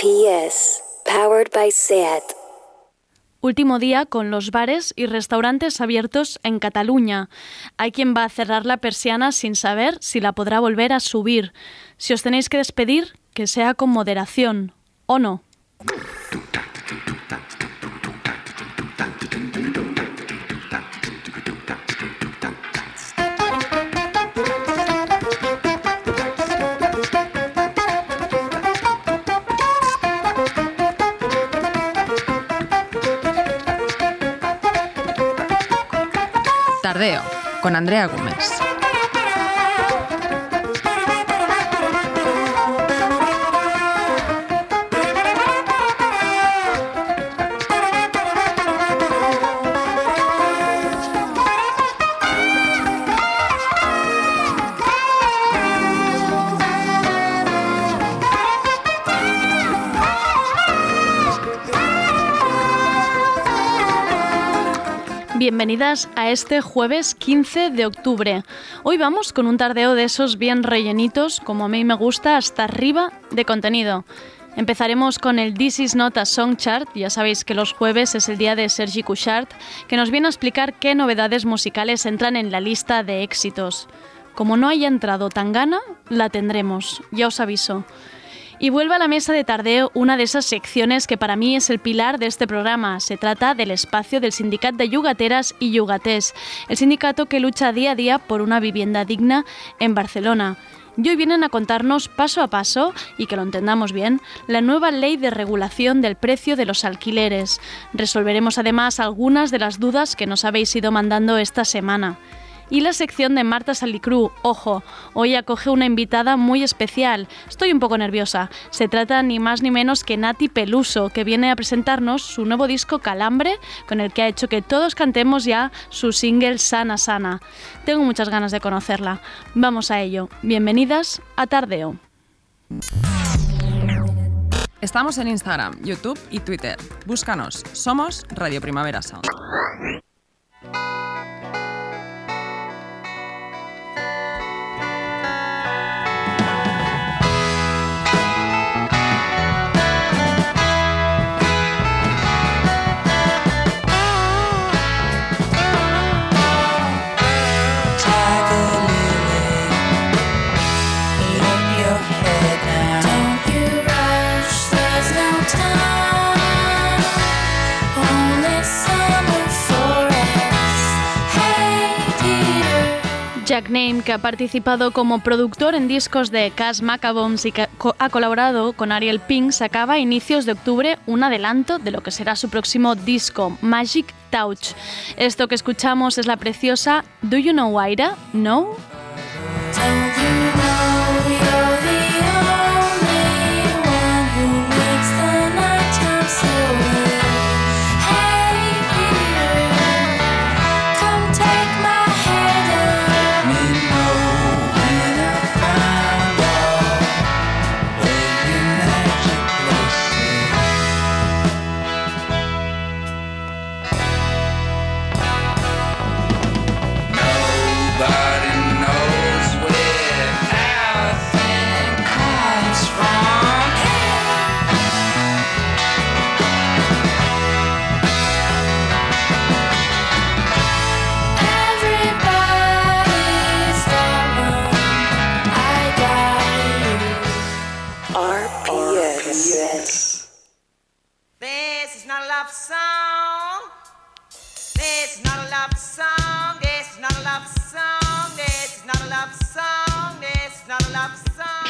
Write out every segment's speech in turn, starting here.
RPS, powered by SEAT. Último día con los bares y restaurantes abiertos en Cataluña. Hay quien va a cerrar la persiana sin saber si la podrá volver a subir. Si os tenéis que despedir, que sea con moderación, ¿o no? Con Andrea Gómez. Bienvenidas a este jueves 15 de octubre. Hoy vamos con un tardeo de esos bien rellenitos, como a mí me gusta, hasta arriba de contenido. Empezaremos con el This Is Not a Song Chart, ya sabéis que los jueves es el día de Sergi Couchard, que nos viene a explicar qué novedades musicales entran en la lista de éxitos. Como no haya entrado Tangana, la tendremos, ya os aviso. Y vuelve a la mesa de tardeo una de esas secciones que para mí es el pilar de este programa. Se trata del espacio del Sindicat de Yugateras y Yugatés, el sindicato que lucha día a día por una vivienda digna en Barcelona. Y hoy vienen a contarnos paso a paso, y que lo entendamos bien, la nueva ley de regulación del precio de los alquileres. Resolveremos además algunas de las dudas que nos habéis ido mandando esta semana y la sección de Marta Salicru. Ojo, hoy acoge una invitada muy especial. Estoy un poco nerviosa. Se trata ni más ni menos que Nati Peluso, que viene a presentarnos su nuevo disco Calambre, con el que ha hecho que todos cantemos ya su single Sana Sana. Tengo muchas ganas de conocerla. Vamos a ello. Bienvenidas a Tardeo. Estamos en Instagram, YouTube y Twitter. Búscanos. Somos Radio Primavera Sound. Peter. Jack Name, que ha participado como productor en discos de Cass Macabones y co- ha colaborado con Ariel Pink, sacaba a inicios de octubre un adelanto de lo que será su próximo disco, Magic Touch. Esto que escuchamos es la preciosa Do You Know Waira? No?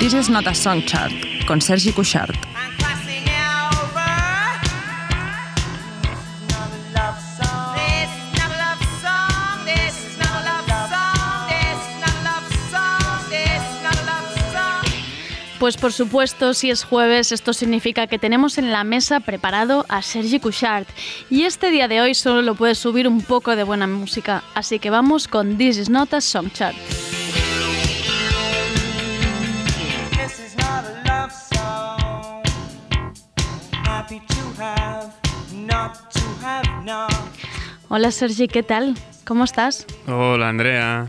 This is not a song. Pues por supuesto, si es jueves, esto significa que tenemos en la mesa preparado a Sergi Couchard. Y este día de hoy solo lo puede subir un poco de buena música. Así que vamos con This is not a song chart. Hola Sergi, ¿qué tal? ¿Cómo estás? Hola Andrea.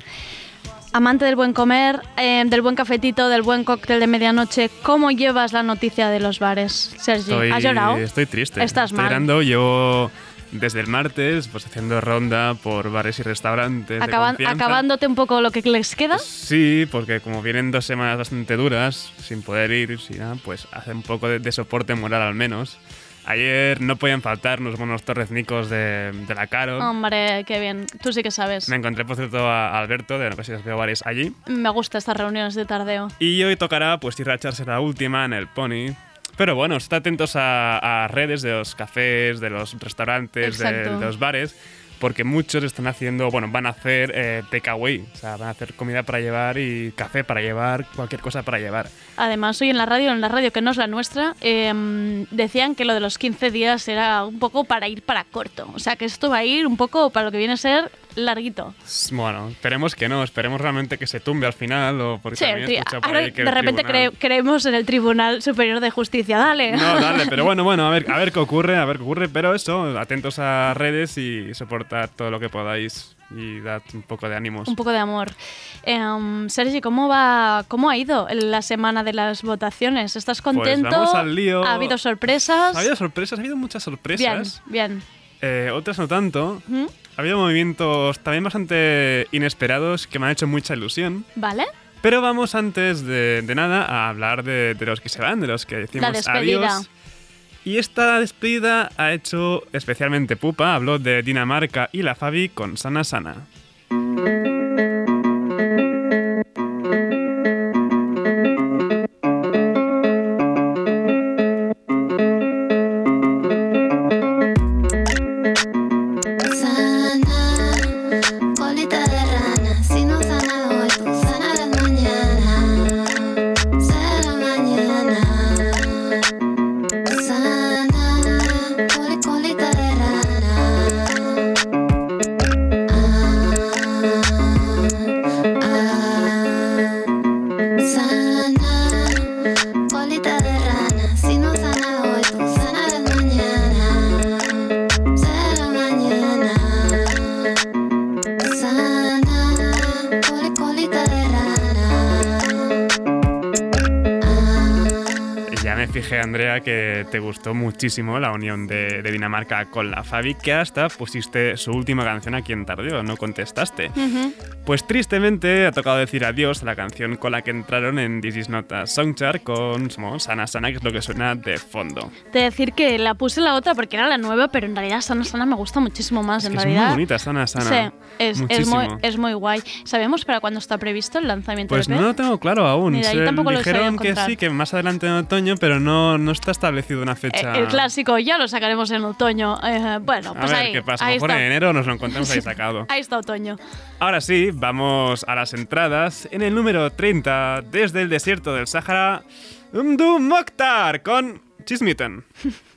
amante del buen comer, eh, del buen cafetito, del buen cóctel de medianoche, ¿cómo llevas la noticia de los bares, Sergi? Estoy, ¿Has llorado? Estoy triste. Estás estoy mal. llorando. Llevo desde el martes pues haciendo ronda por bares y restaurantes. de Acaban- confianza. acabándote un poco lo que les queda. Sí, porque como vienen dos semanas bastante duras, sin poder ir, sin nada, pues hace un poco de, de soporte moral al menos. Ayer no podían faltar unos buenos torreznicos de, de la Caro. Hombre, qué bien. Tú sí que sabes. Me encontré, por cierto, a Alberto de Veo Bares allí. Me gustan estas reuniones de tardeo. Y hoy tocará pues ir a echarse la última en el Pony. Pero bueno, estad atentos a, a redes de los cafés, de los restaurantes, de los bares, porque muchos están haciendo, bueno, van a hacer eh, takeaway, o sea, van a hacer comida para llevar y café para llevar, cualquier cosa para llevar. Además, hoy en la radio, en la radio que no es la nuestra, eh, decían que lo de los 15 días era un poco para ir para corto. O sea, que esto va a ir un poco para lo que viene a ser larguito. Bueno, esperemos que no, esperemos realmente que se tumbe al final, o porque Sí, también ahora ahí que de repente tribunal- cre- creemos en el Tribunal Superior de Justicia. Dale. No, dale, pero bueno, bueno, a ver, a ver qué ocurre, a ver qué ocurre, pero eso, atentos a redes y todo lo que podáis y dad un poco de ánimos. Un poco de amor. Em, Sergi, ¿cómo va, cómo ha ido la semana de las votaciones? ¿Estás contento? Pues vamos al lío. ¿Ha habido sorpresas? Ha habido sorpresas, ha habido muchas Bien, sorpresas. bien. Eh, otras no tanto. ¿Mm? Ha habido movimientos también bastante inesperados que me han hecho mucha ilusión. ¿Vale? Pero vamos antes de, de nada a hablar de, de los que se van, de los que decimos La despedida. adiós. Y esta despedida ha hecho especialmente Pupa, habló de Dinamarca y la Fabi con Sana Sana. Te gustó muchísimo la unión de, Dinamarca con la Fabi, que hasta pusiste su última canción aquí en Tardeo, no contestaste. Pues tristemente ha tocado decir adiós a la canción con la que entraron en This Is Not a Songchart con como, Sana Sana, que es lo que suena de fondo. De decir que la puse la otra porque era la nueva, pero en realidad Sana Sana me gusta muchísimo más. Es en que es realidad. muy bonita, Sana Sana. Sí, es, es, muy, es muy guay. ¿Sabemos para cuándo está previsto el lanzamiento Pues del no lo tengo claro aún. Mira, Se- tampoco dijeron que sí, que más adelante en otoño, pero no, no está establecido una Eh, fecha. El clásico ya lo sacaremos en otoño. Eh, bueno, A pues ver ahí, qué pasa. A lo mejor en está. enero nos lo encontramos ahí sacado. Ahí está otoño. Ahora sí, vamos a las entradas. En el número 30, desde el desierto del Sáhara, Umdu Mokhtar con Chismitten.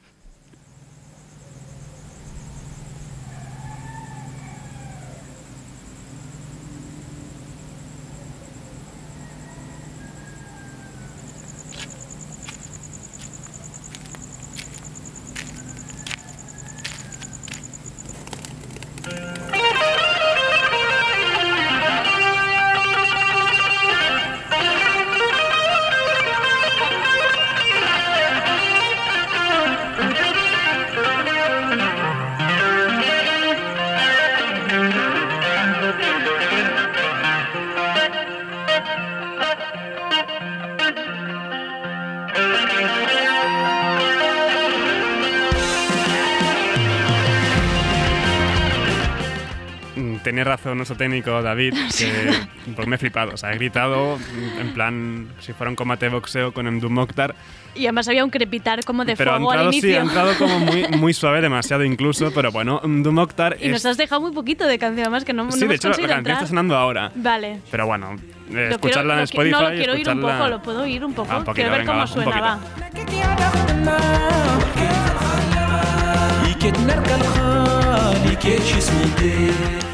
Tenía razón nuestro técnico David, que pues me he flipado. O sea, he gritado en plan si fuera un combate de boxeo con Umdu Mokhtar. Y además había un crepitar como de Pero ha fuego entrado, al sí, inicio. ha entrado como muy, muy suave, demasiado incluso. Pero bueno, Umdu Mokhtar y es. nos has dejado muy poquito de canción, además que no, no sí, hemos de hecho, la canción entrar. está sonando ahora. Vale. Pero bueno, eh, Lo quiero- escucharla en Spotify. No, lo quiero oír un escucharla- poco, lo puedo oír un poco. Ah, un poquito, quiero ver venga, cómo va, suena, va.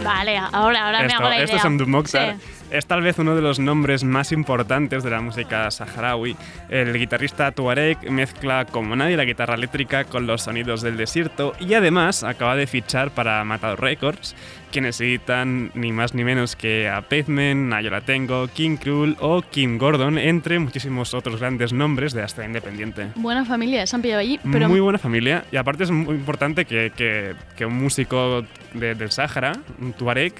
Vale, ahora, ahora me hago la idea. Esto es Amdumoktar. Sí. Es tal vez uno de los nombres más importantes de la música saharaui. El guitarrista Tuareg mezcla como nadie la guitarra eléctrica con los sonidos del desierto y además acaba de fichar para Matador Records, quienes editan ni más ni menos que a Pavement, Nayola Tengo, King Krul o Kim Gordon, entre muchísimos otros grandes nombres de la escena independiente. Buena familia, se han pillado allí, pero Muy buena familia y aparte es muy importante que, que- que un músico de- del Sáhara, un Tuareg,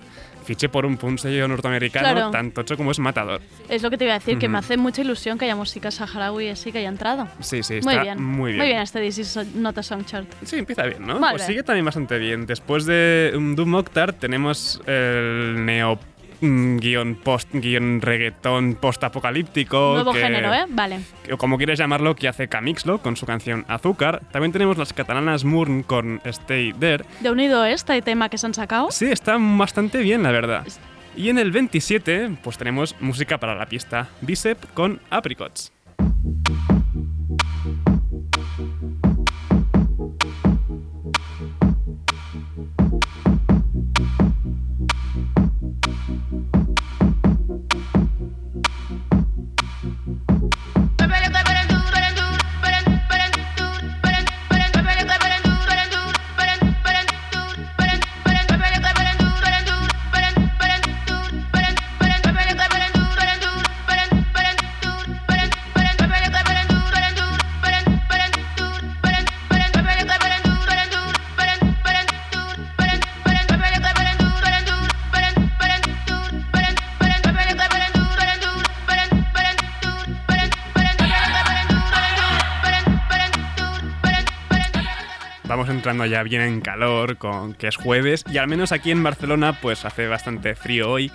fiche por un, por un sello norteamericano Claro. tan tocho como es Matador. es lo que te iba a decir, que me hace mucha ilusión que haya música saharaui así que haya entrado. Sí, sí, muy está bien. muy bien. Muy bien este This is Not a Song Chart. Sí, empieza bien, ¿no? Vale. Pues sigue también bastante bien. Después de Doom Mokhtar tenemos el neo guion post guion reggaetón post-apocalíptico Nuevo que- género, ¿eh? Vale. que- o como quieres llamarlo que hace Camixlo con su canción Azúcar también tenemos las catalanas Murn con Stay There De unido este tema que se han sacado. Sí, está bastante bien, la verdad. Y en el 27, pues tenemos música para la pista Bicep con Apricots. Entrando ya bien en calor, con que es jueves, y al menos aquí en Barcelona pues hace bastante frío hoy,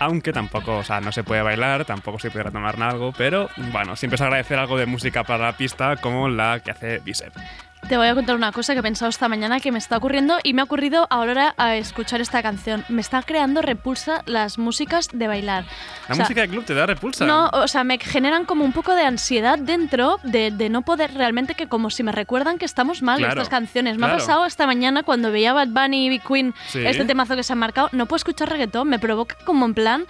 aunque tampoco, o sea, no se puede bailar, tampoco se puede tomar algo, pero bueno, siempre es agradecer algo de música para la pista como la que hace Bicep. Te voy a contar una cosa que he pensado esta mañana que me está ocurriendo y me ha ocurrido ahora a escuchar esta canción. Me está creando repulsa las músicas de bailar. La O sea, música de club te da repulsa. No, o sea, me generan como un poco de ansiedad dentro de, de no poder realmente que como si me recuerdan que estamos mal Claro, estas canciones. Me ha claro. pasado esta mañana cuando veía Bad Bunny y Big Queen, Sí. este temazo que se han marcado, no puedo escuchar reggaetón, me provoca como en plan...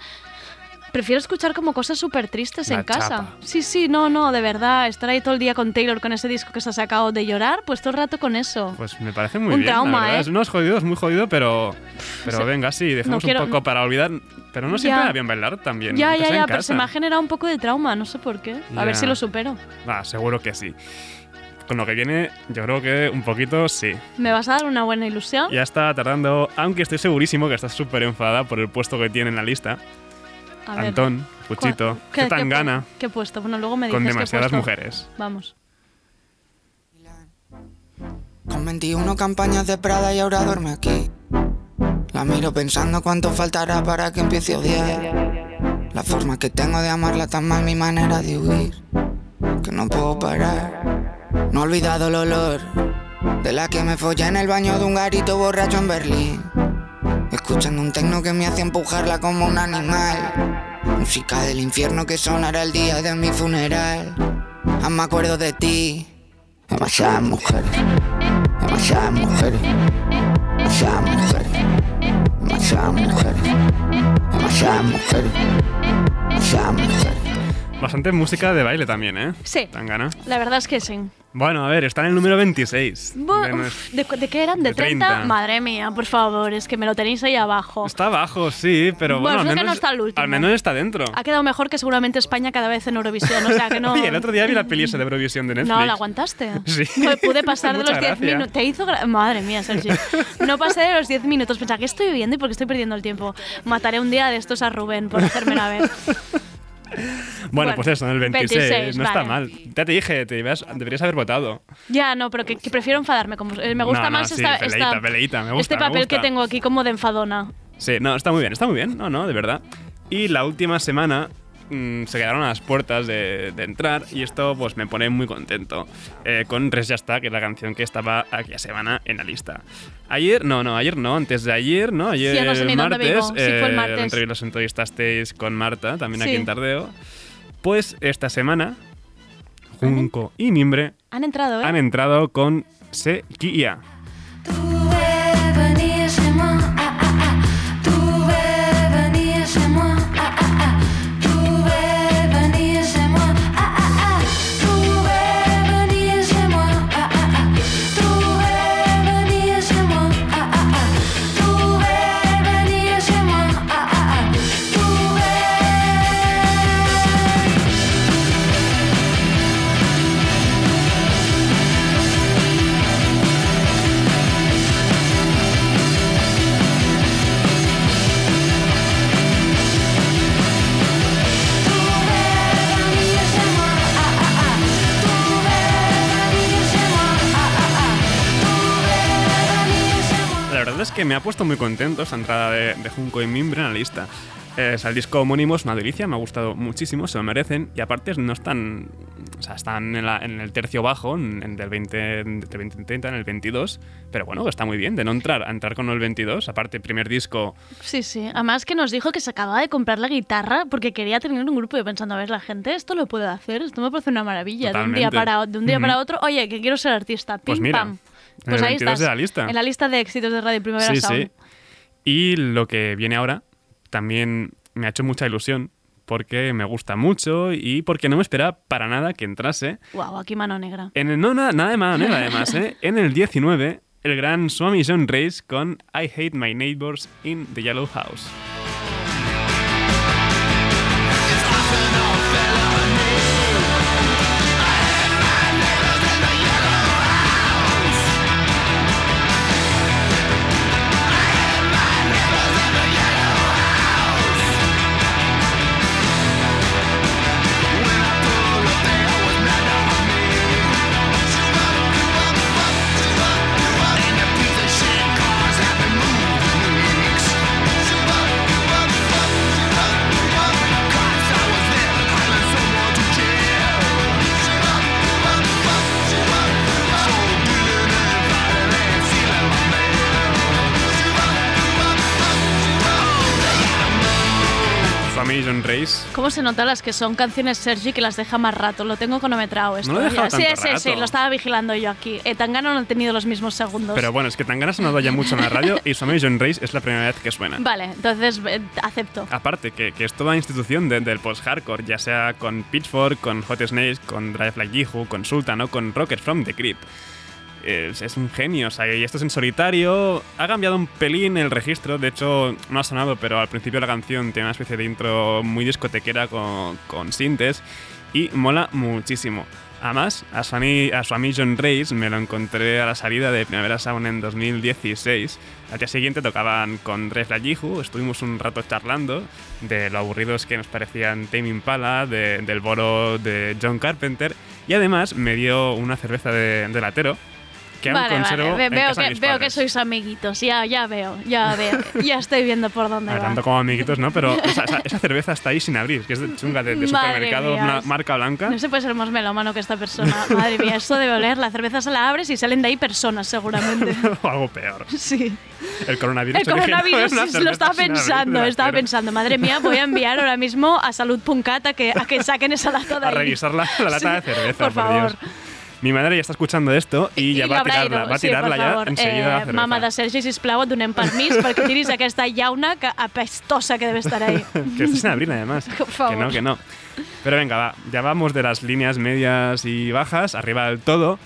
Prefiero escuchar como cosas súper tristes La en casa. chapa. Sí, sí, no, no, de verdad. Estar ahí todo el día con Taylor con ese disco que se ha sacado de llorar, pues todo el rato con eso. Pues me parece muy Un bien. trauma. ¿eh? Es- No es jodido, es muy jodido, pero, pero venga, sí, dejemos no quiero- un poco para olvidar. Pero no siempre va bien bailar también. ya, ya, ya, pero se me ha generado un poco de trauma, no sé por qué. A Ya. ver si lo supero. Va, seguro que sí. Con lo que viene, yo creo que un poquito sí. ¿Me vas a dar una buena ilusión? Ya está tardando, aunque estoy segurísimo que estás súper enfadada por el puesto que tiene en la lista. A ver. Antón, Puchito, ¿Qué- qué tan qué gana ¿Qué he puesto? Bueno, luego me dices con qué he demasiadas puesto. mujeres. Vamos. Con 21 campañas de Prada y ahora duerme aquí. La miro pensando cuánto faltará para que empiece a odiar. La forma que tengo de amarla tan mal, mi manera de huir. Que no puedo parar. No he olvidado el olor de la que me follé en el baño de un garito borracho en Berlín. Escuchando un tecno que me hace empujarla como un animal. Música del infierno que sonará el día de mi funeral. Aún me acuerdo de ti. Demasiadas mujeres. Demasiadas mujeres. Demasiadas mujeres. Demasiadas mujeres. Demasiadas mujeres. Demasiadas mujeres. Bastante música de baile también, ¿eh? Sí. Tan gana. La verdad es que sí. Bueno, a ver, está en el número 26. Bu- De ¿De, qué eran? ¿De, de 30? 30. Madre mía, por favor, es que me lo tenéis ahí abajo. Está abajo, sí, pero Bueno, bueno, al es que menos, no está el último. al menos está dentro. Ha quedado mejor que seguramente España cada vez en Eurovisión, o sea que no... Oye, el otro día vi la peli esa de Eurovisión de Netflix. No, ¿la aguantaste? Sí. No pude pasar de los 10 gracia. minutos. Te hizo... gra- Madre mía, Sergio. No pasé de los 10 minutos. Pensaba, ¿qué estoy viviendo y por qué estoy perdiendo el tiempo? Mataré un día de estos a Rubén por hacérmela ver. Bueno, Bueno, pues eso, en el 26. 26, no está mal. Ya te dije, te ibas- deberías haber votado. Ya, no, pero que, que prefiero enfadarme. Como, eh, me gusta No, no, más sí, esta, peleita, esta- peleita, me gusta, este me papel que tengo aquí como de enfadona. Sí, no, está muy bien, está muy bien. No, no, de verdad. Y la última semana mm, se quedaron a las puertas de, de entrar y esto pues me pone muy contento. Eh, con Res Ya está, que es la canción que estaba aquella semana en la lista. Ayer, no, no, ayer no, antes de ayer, ¿no? Ayer Sí, no sé martes. Sí, fue el eh, martes. los entrevistasteis con Marta, también aquí en Tardeo. Pues esta semana, Junco y Mimbre Han entrado, ¿eh? han entrado con Sequia. Verdad es que me ha puesto muy contento esta entrada de, de Junco y Mimbre en la lista. Eh, o sea, el disco homónimo es una delicia, me ha gustado muchísimo, se lo merecen y aparte no están, o sea, están en, la- en el tercio bajo, en, en del 20, del 2030, en el 22, pero bueno, está muy bien de no entrar, a entrar con el 22, aparte primer disco, Sí, sí. Además que nos dijo que se acababa de comprar la guitarra porque quería tener un grupo y pensando, a ver, la gente esto lo puede hacer, esto me parece una maravilla. De un día Totalmente. para, de un día Ujú. para otro, oye, que quiero ser artista. Pim, Pues mira, pam. En Pues el ahí 22 estás. de la lista. En la lista de éxitos de Radio Primavera Sí, Sound. sí. Y lo que viene ahora también me ha hecho mucha ilusión porque me gusta mucho y porque no me esperaba para nada que entrase. Wow, aquí mano negra. En el, no, nada, nada de mala manera, además, ¿eh? En el 19, el gran Swami John Race con I Hate My Neighbors in the Yellow House. ¿Cómo se nota las que son canciones Sergi que las deja más rato? Lo tengo cronometrado esto. No lo he dejado Ya. sí, tanto sí, sí, rato. lo estaba vigilando yo aquí. Eh, Tangana no ha tenido los mismos segundos. Pero bueno, es que tan ganas sonado ya mucho en la radio y Swami John Race es la primera vez que suena. Vale, entonces eh, acepto. Aparte, que, que es toda institución de- del post-hardcore, ya sea con Pitchfork, con Hot Snakes, con Drive Like Jihu, con Sultan o con Rocket from the Crypt. Es, es un genio, o sea, y esto es en solitario. Ha cambiado un pelín el registro, de hecho, no ha sonado, pero al principio la canción tiene una especie de intro muy discotequera con, con sintes y mola muchísimo. Además, a su, ami- a su amigo John Reyes me lo encontré a la salida de Primavera Sound en 2016. Al día siguiente tocaban con Drive Like Jihu, estuvimos un rato charlando de lo aburridos que nos parecían Tame Impala, de- del boro de John Carpenter, y además me dio una cerveza de, de latero que aún vale, conservo vale. En veo, casa de que, mis veo que sois amiguitos. Ya, ya veo, ya veo. ya estoy viendo por dónde A ver, va. tanto como amiguitos, ¿no? Pero esa, esa- esa cerveza está ahí sin abrir, que es de chunga de, de supermercado, mía, una marca blanca. No se puede ser más melómano que esta persona. Madre mía, esto debe oler. La cerveza se la abres y salen de ahí personas, seguramente. o algo peor. Sí. El coronavirus. El coronavirus sí, lo estaba abrir pensando, de estaba pensando, madre mía, voy a enviar ahora mismo a Salud.cat a que, a que saquen esa lata de A ahí. revisar la, la lata Sí, de cerveza, por por, favor. Dios. Mi madre ya está escuchando esto y, ya I va a habrà tirarla, va a sí, tirarla ya favor. enseguida Eh, mama de Sergi, sisplau, et donem permís perquè tiris aquesta llauna que apestosa que debe estar ahí. que esto es en abril además. Que no, que no. Pero venga, va. Ya vamos de las líneas medias y bajas, arriba del todo.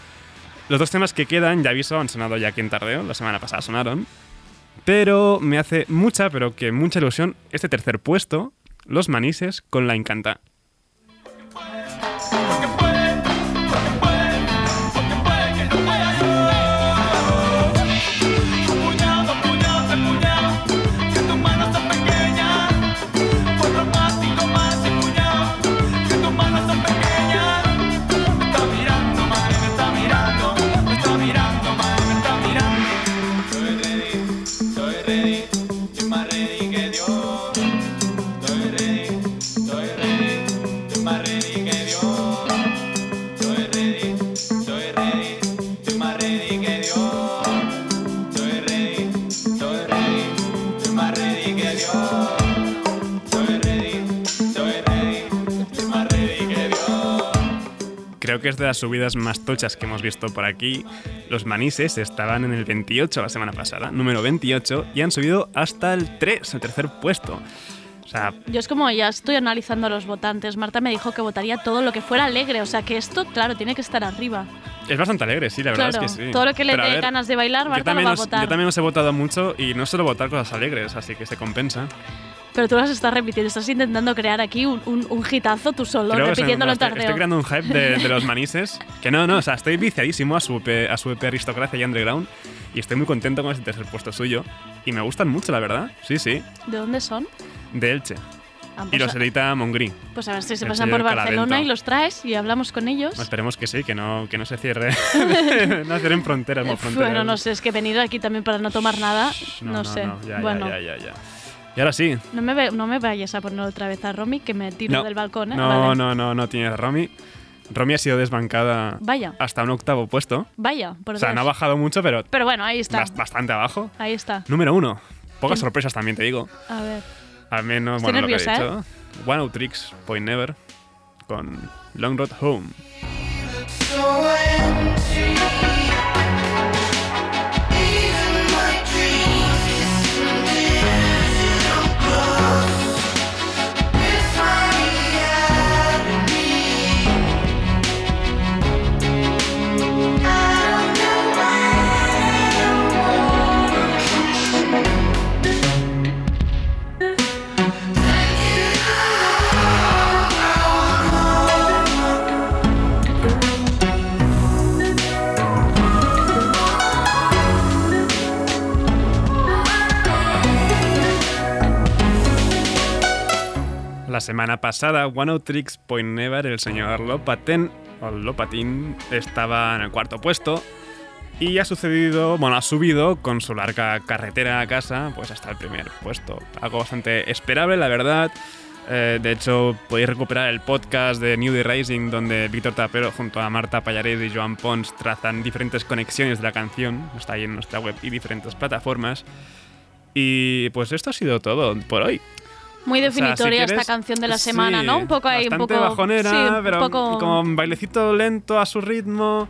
Los dos temas que quedan, ya aviso, han sonado ya aquí en Tardeo, la semana pasada sonaron. Pero me hace mucha, pero que mucha ilusión este tercer puesto, Los Manises con La Encanta. Las subidas más tochas que hemos visto por aquí. Los Manises estaban en el 28 la semana pasada, número 28, y han subido hasta el 3, el tercer puesto. O sea, Yo es como ya estoy analizando a los votantes. Marta me dijo que votaría todo lo que fuera alegre. O sea que esto, claro, tiene que estar arriba. es bastante alegre, sí, la verdad Claro, es que sí. todo lo que le a dé ganas de bailar, Marta lo va a os- votar. Yo también os he votado mucho y no suelo votar cosas alegres, así que se compensa. Pero tú las estás repitiendo. Estás intentando crear aquí un, un, un hitazo tú solo, Creo repitiéndolo en estoy, estoy creando un hype de, de los manises. Que no, no, o sea, estoy viciadísimo a su, EP, a su EP Aristocracia y Underground. Y estoy muy contento con ese tercer puesto suyo. Y me gustan mucho, la verdad. Sí, sí. ¿De dónde son? De Elche. Vamos Y los edita Mongri. Pues a ver si se pasan por Barcelona Calavento. y los traes y hablamos con ellos. Esperemos que sí, que no, que no se cierre. no cierren fronteras, no fronteras. Bueno, no sé, es que he venido aquí también para no tomar nada. No, sé. ya, ya, bueno, ya, ya, ya. Y ahora sí. No, me no me vayas a poner otra vez a Romy, que me tiro No, del balcón. ¿eh? no, Vale. no, no, no tienes a Romy. Romy ha sido desbancada Vaya, hasta un octavo puesto. vaya, por O sea, Dios. no ha bajado mucho, pero Pero bueno, ahí está. bast- bastante abajo. Ahí está. Número uno. Pocas sorpresas también te digo. A ver. Al menos, Estoy bueno, nerviosa, ¿eh? lo que he dicho. One Out Tricks, Point Never, con Long Road Home. La semana pasada, One Out Tricks, Point Never, el señor Lopaten, Lopatin, estaba en el cuarto puesto. Y ha sucedido, bueno, ha subido con su larga carretera a casa, pues hasta el primer puesto. Algo bastante esperable, la verdad. Eh, de hecho, podéis recuperar el podcast de New Day Rising, donde Víctor Tapero junto a Marta Pallares y Joan Pons trazan diferentes conexiones de la canción. Está ahí en nuestra web y diferentes plataformas. Y pues esto ha sido todo por hoy. Muy O sea, definitoria quieres- esta canción de la sí, semana, ¿no? Un poco ahí, un poco. bajonera, sí, un pero poco- con bailecito lento a su ritmo.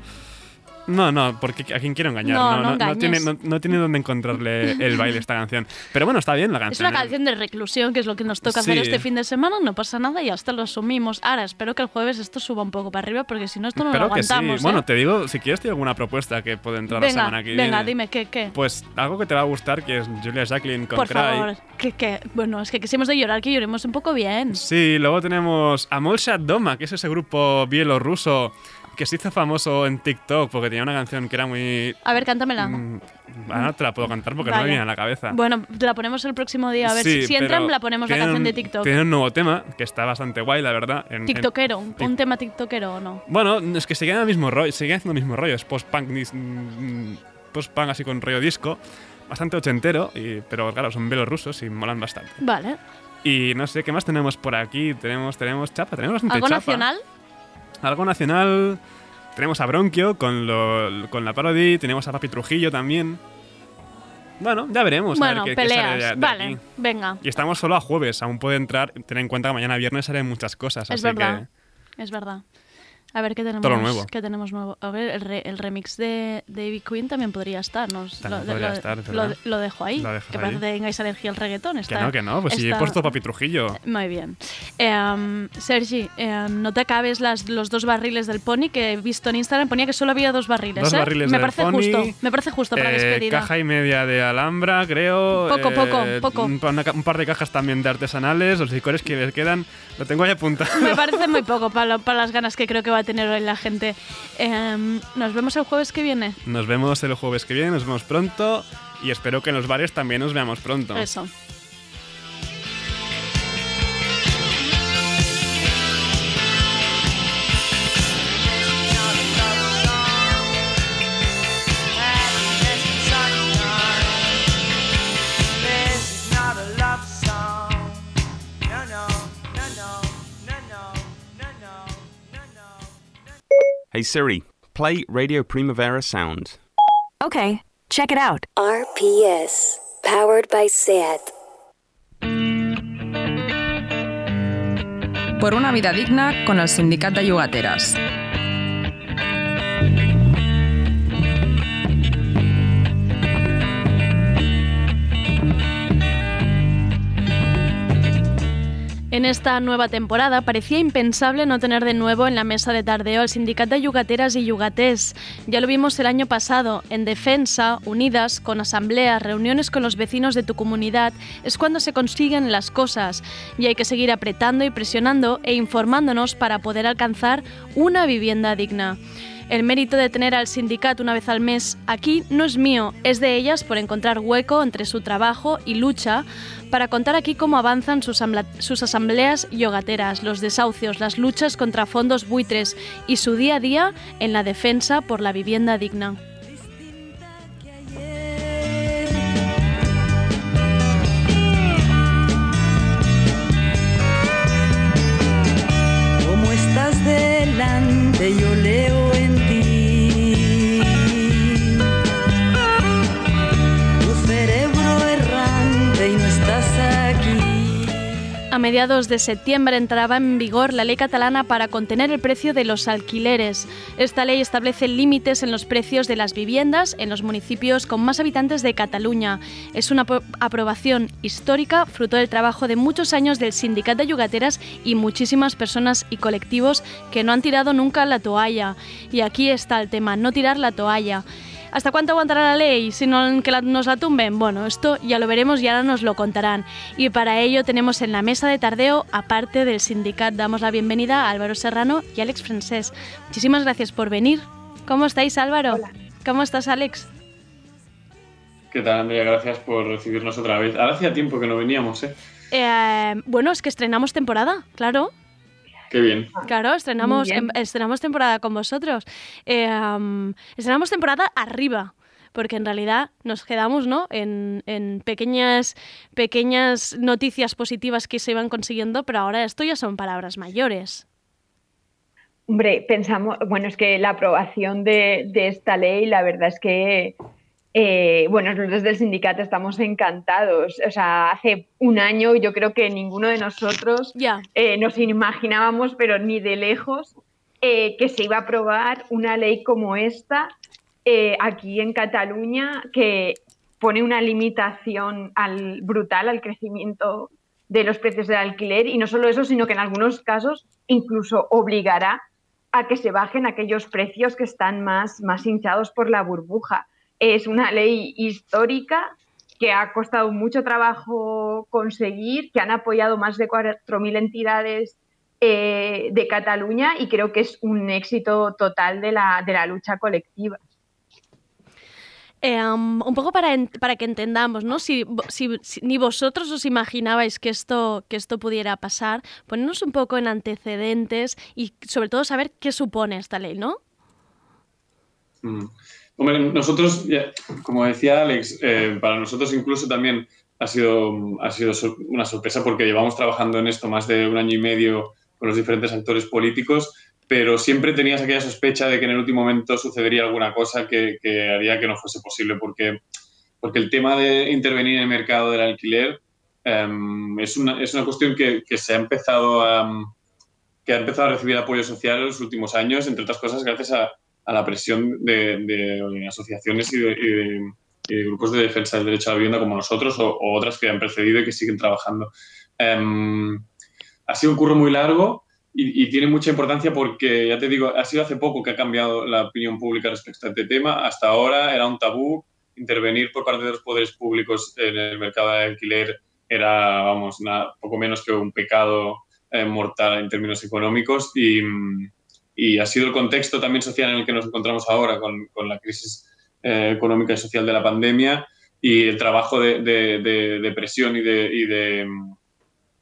No, no, porque a quien quiero engañar. No, No, no no, tiene, no, tiene dónde encontrarle el baile esta canción. Pero bueno, está bien la Es canción. una canción de reclusión, que es lo que nos toca hacer Sí. este fin de semana. No pasa nada y hasta lo asumimos. Ahora, espero que el jueves esto suba un poco para arriba, porque si no, esto no Espero lo que sí. aguantamos. ¿eh? Bueno, te digo, si quieres, tiene alguna propuesta que puede entrar la venga, semana que venga, viene. dime, ¿qué? qué? Pues algo que te va a gustar, que es Julia Jacqueline con Por Cry. favor, que, que, bueno, es que, que si hemos de llorar, que lloremos un poco bien. Sí, luego tenemos a Molshat Doma, que es ese grupo bielorruso que se hizo famoso en TikTok porque tenía una canción que era muy... A ver, cántamela. Mm, no te la puedo cantar porque no me viene a la cabeza. Bueno, la ponemos el próximo día. A ver, Sí, si, si entran, la ponemos la canción de TikTok. Tiene un nuevo tema que está bastante guay, la verdad. en- en- TikTokero, un tema TikTokero o no. Bueno, es que siguen el mismo rollo, haciendo el mismo rollo. Es post-punk, dis- mm, post-punk así con rollo disco. Bastante ochentero, y, pero claro, son bielorrusos y molan bastante. Vale. Y no sé, ¿qué más tenemos por aquí? Tenemos, tenemos chapa, tenemos bastante ¿Algo chapa. nacional? Algo nacional. Tenemos a Bronquio con, lo- con la parody. Tenemos a Papi Trujillo también. Bueno, ya veremos. a ver qué- qué sale peleas. de- de vale, aquí. venga. Y estamos solo a jueves. Aún puede entrar. Ten en cuenta que mañana viernes salen muchas cosas. Es así verdad. que. Es verdad. A ver qué tenemos. Todo lo nuevo. ¿Qué tenemos nuevo? A ver, el, re- el remix de David Queen también podría estar. Nos, También lo, podría lo- estar, es lo- lo dejo ahí. Que parece que tengáis alergia al reggaetón. Que Está, no, que no. Pues si he está- puesto Papi Trujillo. Muy bien. Em, Sergi, em, no te acabes las, los dos barriles del pony que he visto en Instagram. Ponía que solo había dos barriles. Dos ¿eh? barriles me del parece Pony, justo. Me parece justo para Eh, despedida. caja y media de Alhambra, creo. Poco, poco, eh, poco. Un, una un par de cajas también de artesanales. Los licores que les quedan. Lo tengo ahí apuntado. Me parece muy poco para, para las ganas que creo que va a tener hoy la gente. Em, nos vemos el jueves que viene. Nos vemos el jueves que viene. Nos vemos pronto. Y espero que en los bares también nos veamos pronto. Eso. Hey Siri, play Radio Primavera Sound. Okay, check it out. RPS. Powered by SAT. Por una vida digna con el Sindicat de Llogateres. En esta nueva temporada parecía impensable no tener de nuevo en la mesa de tardeo al Sindicato de Yugateras y Yugatés. Ya lo vimos el año pasado. En defensa, unidas, con asambleas, reuniones con los vecinos de tu comunidad, es cuando se consiguen las cosas. Y hay que seguir apretando y presionando e informándonos para poder alcanzar una vivienda digna. El mérito de tener al sindicato una vez al mes aquí no es mío, es de ellas por encontrar hueco entre su trabajo y lucha para contar aquí cómo avanzan sus, asambleas yogateras, los desahucios, las luchas contra fondos buitres y su día a día en la defensa por la vivienda digna. Delante, yo leo A mediados de septiembre entraba en vigor la ley catalana para contener el precio de los alquileres. Esta ley establece límites en los precios de las viviendas en los municipios con más habitantes de Cataluña. Es una apro- aprobación histórica, fruto del trabajo de muchos años del Sindicato de Yugateras y muchísimas personas y colectivos que no han tirado nunca la toalla. Y aquí está el tema, no tirar la toalla. ¿Hasta cuánto aguantará la ley si no que la- nos la tumben? Bueno, esto ya lo veremos y ahora nos lo contarán. Y para ello tenemos en la mesa de tardeo, aparte del sindicato, damos la bienvenida a Álvaro Serrano y Alex Francés. Muchísimas gracias por venir. ¿Cómo estáis, Álvaro? ¿Cómo estás, Alex? ¿Qué tal, Andrea? Gracias por recibirnos otra vez. Ahora hacía tiempo que no veníamos, ¿eh? Eh, bueno, es que estrenamos temporada, claro. Qué bien. Claro, estrenamos, bien. em- estrenamos temporada con vosotros. Eh, am, estrenamos temporada arriba, porque en realidad nos quedamos ¿no? en, en pequeñas, pequeñas noticias positivas que se iban consiguiendo, pero ahora esto ya son palabras mayores. Hombre, pensamos, bueno, es que la aprobación de, de esta ley, la verdad es que, eh, bueno, desde el sindicato estamos encantados. O sea, hace un año yo creo que ninguno de nosotros eh, nos imaginábamos, pero ni de lejos, eh, que se iba a aprobar una ley como esta aquí en Cataluña que pone una limitación al, brutal al crecimiento de los precios del alquiler y no solo eso, sino que en algunos casos incluso obligará a que se bajen aquellos precios que están más, más hinchados por la burbuja. Es una ley histórica que ha costado mucho trabajo conseguir, que han apoyado más de 4.000 entidades eh, de Cataluña y creo que es un éxito total de la, de la lucha colectiva. Eh, am, un poco para, para que entendamos, ¿no? Si, si- si ni vosotros os imaginabais que esto, que esto pudiera pasar, ponernos un poco en antecedentes y sobre todo saber qué supone esta ley, ¿no? Mm. Hombre, nosotros, como decía Alex, eh, para nosotros incluso también ha sido, ha sido una sorpresa porque llevamos trabajando en esto más de un año y medio con los diferentes actores políticos, pero siempre tenías aquella sospecha de que en el último momento sucedería alguna cosa que, que haría que no fuese posible, porque, porque el tema de intervenir en el mercado del alquiler em, es, una, es una cuestión que, que se ha empezado a, que ha empezado a recibir apoyo social en los últimos años, entre otras cosas gracias a, a la presión de, de asociaciones y de, y de- y de grupos de defensa del derecho a la vivienda como nosotros o, o otras que han precedido y que siguen trabajando. Em, ha sido un curro muy largo y, y tiene mucha importancia porque, ya te digo, ha sido hace poco que ha cambiado la opinión pública respecto a este tema. Hasta ahora era un tabú. Intervenir por parte de los poderes públicos en el mercado de alquiler era, vamos, nada, poco menos que un pecado eh, mortal en términos económicos y, mm, y ha sido el contexto también social en el que nos encontramos ahora con, con la crisis eh, económica y social de la pandemia y el trabajo de, de- de- de presión y de, y, de,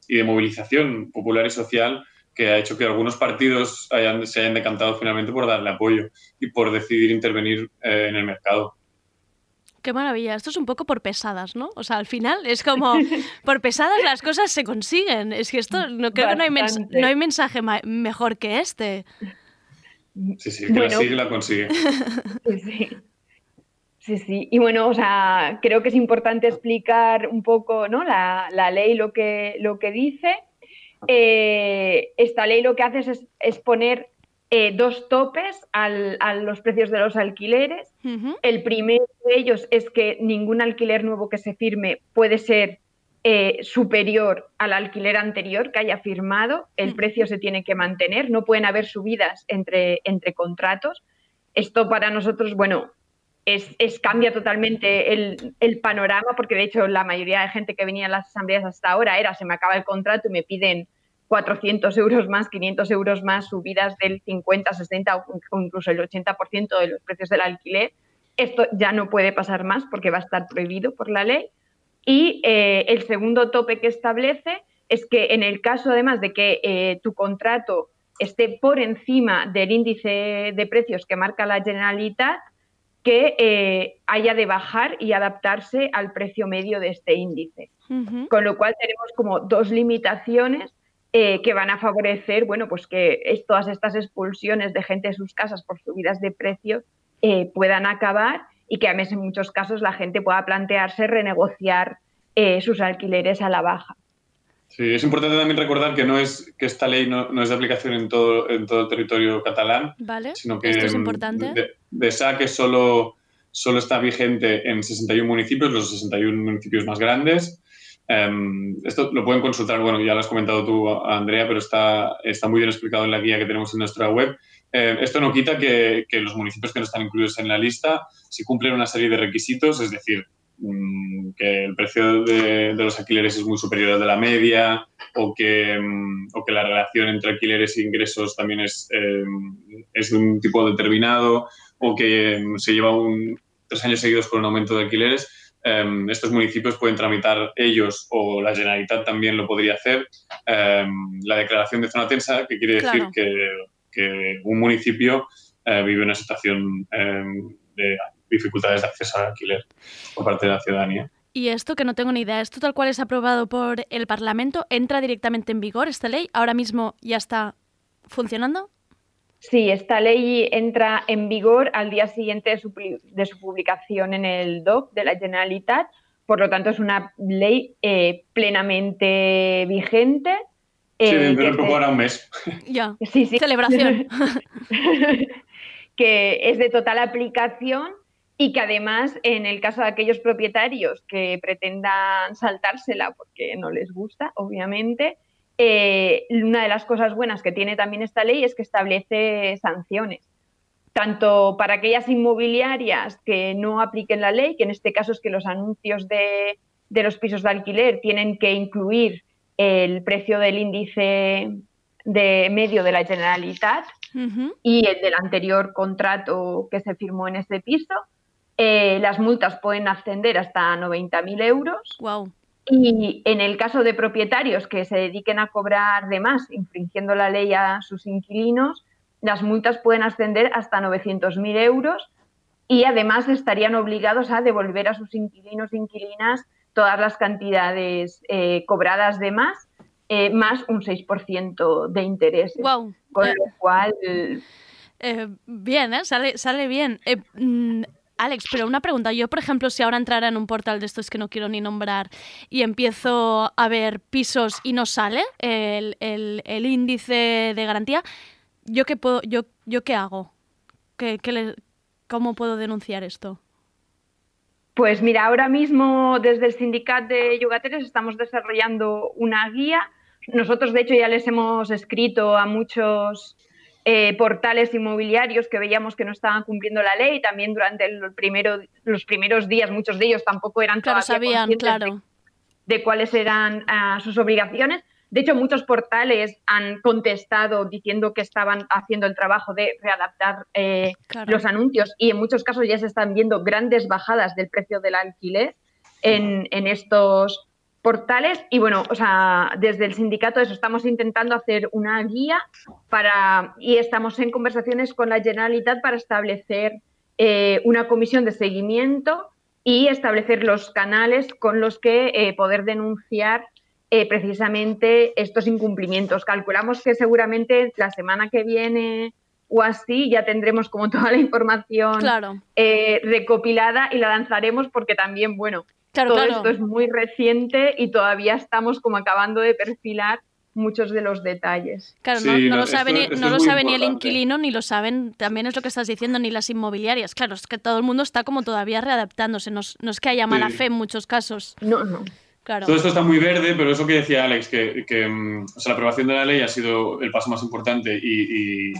y de movilización popular y social que ha hecho que algunos partidos hayan- se hayan decantado finalmente por darle apoyo y por decidir intervenir eh, en el mercado. Qué maravilla. Esto es un poco por pesadas, ¿no? O sea, al final es como por pesadas las cosas se consiguen. Es que esto no creo que no hay, mens- Bastante. no hay mensaje mejor que este. Sí, sí, que Bueno. la sigue la consigue. Sí, sí. Y bueno, o sea, creo que es importante explicar un poco ¿no? la, la ley lo que, lo que dice. Eh, esta ley lo que hace es, es poner eh, dos topes al- a los precios de los alquileres. El primero de ellos es que ningún alquiler nuevo que se firme puede ser eh, superior al alquiler anterior que haya firmado. El Mm. precio se tiene que mantener, no pueden haber subidas entre, entre contratos. Esto para nosotros, bueno, es, es- cambia totalmente el, el panorama, porque de hecho la mayoría de gente que venía a las asambleas hasta ahora era se me acaba el contrato y me piden 400 euros más, 500 euros más, subidas del 50, 60 o o incluso el 80% de los precios del alquiler. Esto ya no puede pasar más porque va a estar prohibido por la ley. Y eh, el segundo tope que establece es que en el caso además de que eh, tu contrato esté por encima del índice de precios que marca la Generalitat, que eh, haya de bajar y adaptarse al precio medio de este índice. Con lo cual tenemos como dos limitaciones eh, que van a favorecer, bueno, pues que es- todas estas expulsiones de gente de sus casas por subidas de precios eh, puedan acabar y que además en muchos casos la gente pueda plantearse renegociar eh, sus alquileres a la baja. Sí, es importante también recordar que no es que esta ley no, no es de aplicación en todo, en todo el territorio catalán, ¿Vale? sino que Esto es importante. De, de saque solo, solo está vigente en 61 municipios, los 61 municipios más grandes. Em, esto lo pueden consultar, bueno, ya lo has comentado tú, Andrea, pero está, está muy bien explicado en la guía que tenemos en nuestra web. Eh, esto no quita que, que los municipios que no están incluidos en la lista, si cumplen una serie de requisitos, es decir, mm, que el precio de, de los alquileres es muy superior al de la media o que, mm, o que la relación entre alquileres e ingresos también es, eh, es de un tipo determinado o que mm, se lleva un, tres años seguidos con un aumento de alquileres, eh, estos municipios pueden tramitar ellos o la Generalitat también lo podría hacer la declaración de zona tensa, que quiere decir Claro. que, que un municipio eh, vive una situación eh, de dificultades de acceso al alquiler por parte de la ciudadanía. Y esto que no tengo ni idea, esto tal cual es aprobado por el Parlamento, ¿entra directamente en vigor esta ley? ¿Ahora mismo ya está funcionando? Sí, esta ley entra en vigor al día siguiente de su, de su publicación en el DOC de la Generalitat, por lo tanto es una ley eh, plenamente vigente. Sí, eh, dentro que de poco se- hará un mes. Ya. Sí, sí. Celebración. que es de total aplicación y que además, en el caso de aquellos propietarios que pretendan saltársela porque no les gusta, obviamente, eh, una de las cosas buenas que tiene también esta ley es que establece sanciones, tanto para aquellas inmobiliarias que no apliquen la ley, que en este caso es que los anuncios de, de los pisos de alquiler tienen que incluir el precio del índice de medio de la Generalitat, y el del anterior contrato que se firmó en ese piso. Eh, las multas pueden ascender hasta 90.000 euros. Wow. Y en el caso de propietarios que se dediquen a cobrar de más, infringiendo la ley a sus inquilinos, las multas pueden ascender hasta 900.000 euros y además estarían obligados a devolver a sus inquilinos e inquilinas todas las cantidades eh, cobradas de más, eh, más un 6% de intereses. Wow. Con Eh, lo cual, eh, bien, ¿eh? Sale, sale bien. Mm, Alex, pero una pregunta. Yo, por ejemplo, si ahora entrara en un portal de estos que no quiero ni nombrar y empiezo a ver pisos y no sale el, el- el índice de garantía, ¿yo qué, puedo, yo, yo qué hago? ¿Qué, qué le- ¿Cómo puedo denunciar esto? Pues mira, ahora mismo desde el Sindicat de Yugateres estamos desarrollando una guía. Nosotros, de hecho, ya les hemos escrito a muchos eh, portales inmobiliarios que veíamos que no estaban cumpliendo la ley. También durante el primero, los primeros días, muchos de ellos tampoco eran Claro, todavía sabían, conscientes de- claro. de cuáles eran ah, sus obligaciones. De hecho, muchos portales han contestado diciendo que estaban haciendo el trabajo de readaptar eh, Claro. los anuncios y en muchos casos ya se están viendo grandes bajadas del precio del alquiler en, en estos portales. Y bueno, o sea, desde el sindicato eso estamos intentando hacer una guía para y estamos en conversaciones con la Generalitat para establecer eh, una comisión de seguimiento y establecer los canales con los que eh, poder denunciar eh, precisamente estos incumplimientos. Calculamos que seguramente la semana que viene o así ya tendremos como toda la información Claro. eh, recopilada y la lanzaremos porque también, bueno, Claro, todo claro. esto es muy reciente y todavía estamos como acabando de perfilar muchos de los detalles. Claro, Sí, no, no no, lo sabe, esto- ni, esto no es lo muy sabe ni el inquilino ni lo saben, también es lo que estás diciendo, ni las inmobiliarias. Claro, es que todo el mundo está como todavía readaptándose, no, es- no es que haya mala Sí. fe en muchos casos. No, no. Claro. Todo esto está muy verde, pero eso que decía Alex, que, que, mm, o sea, la aprobación de la ley ha sido el paso más importante y, y-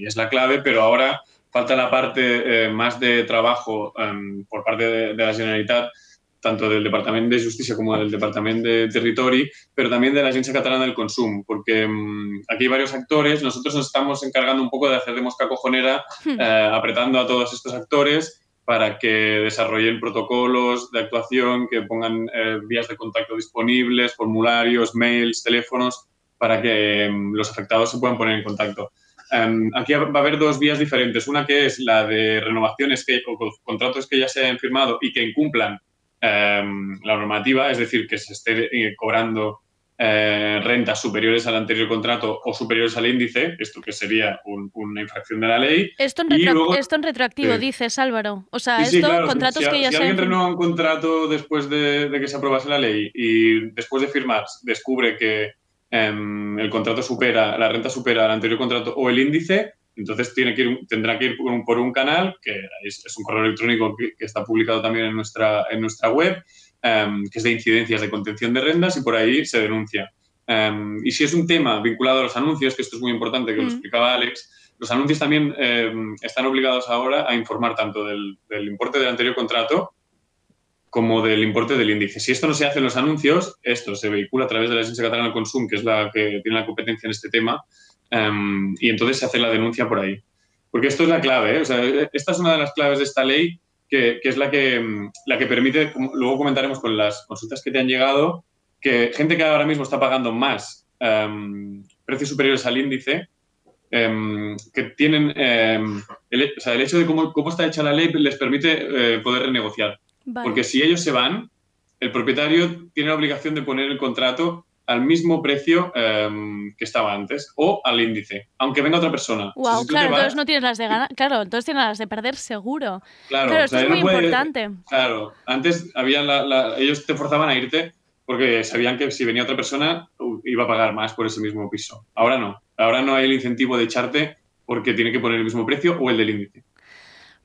y es la clave, pero ahora falta la parte eh, más de trabajo em, por parte de, de la Generalitat, tanto del Departament de Justícia com del Departament de Territori, pero también de la Agencia Catalana del Consumo, porque mm, aquí hay varios actores, nosotros nos estamos encargando un poco de hacer de mosca cojonera, Hmm. eh, apretando a todos estos actores para que desarrollen protocolos de actuación, que pongan eh, vías de contacto disponibles, formularios, mails, teléfonos, para que mm, los afectados se puedan poner en contacto. Em, aquí va a haber dos vías diferentes. Una que es la de renovaciones que, o co- contratos que ya se hayan firmado y que incumplan em, la normativa, es decir, que se esté eh, cobrando eh, rentas superiores al anterior contrato o superiores al índice, esto que sería un- una infracción de la ley. Esto en, Y retro- luego- esto en retroactivo, dices, Álvaro. O sea, Sí, sí, esto, claro. contratos si, que ya si se alguien han renueva un contrato después de, de que se aprobase la ley y después de firmar descubre que em, el contrato supera, la renta supera el anterior contrato o el índice, entonces tiene que ir, tendrá que ir por un, por un canal, que es, es un correo electrónico que, que está publicado también en nuestra, en nuestra web, em, que es de incidencias de contención de rentas y por ahí se denuncia. Em, y si es un tema vinculado a los anuncios, que esto es muy importante, que lo Mm. explicaba Alex, los anuncios también em, están obligados ahora a informar tanto del, del importe del anterior contrato como del importe del índice. Si esto no se hace en los anuncios, esto se vehicula a través de la Agencia Catalana del Consum, que es la que tiene la competencia en este tema, em, y entonces se hace la denuncia por ahí. Porque esto es la clave, ¿eh? O sea, esta es una de las claves de esta ley, que, que es la que, em, la que permite, luego comentaremos con las consultas que te han llegado, que gente que ahora mismo está pagando más em, precios superiores al índice, em, que tienen em, el, o sea, el hecho de cómo, cómo está hecha la ley les permite eh, poder renegociar. Vale. Porque si ellos se van, el propietario tiene la obligación de poner el contrato al mismo precio em, que estaba antes o al índice, aunque venga otra persona. Wow, si claro, vas- entonces no tienes las de ganar. Claro, entonces tienes las de perder seguro. Claro, Claro, o esto sea, es muy no puede- importante. Claro, antes había la- la- ellos te forzaban a irte porque sabían que si venía otra persona uh, iba a pagar más por ese mismo piso. Ahora no. Ahora no hay el incentivo de echarte porque tiene que poner el mismo precio o el del índice.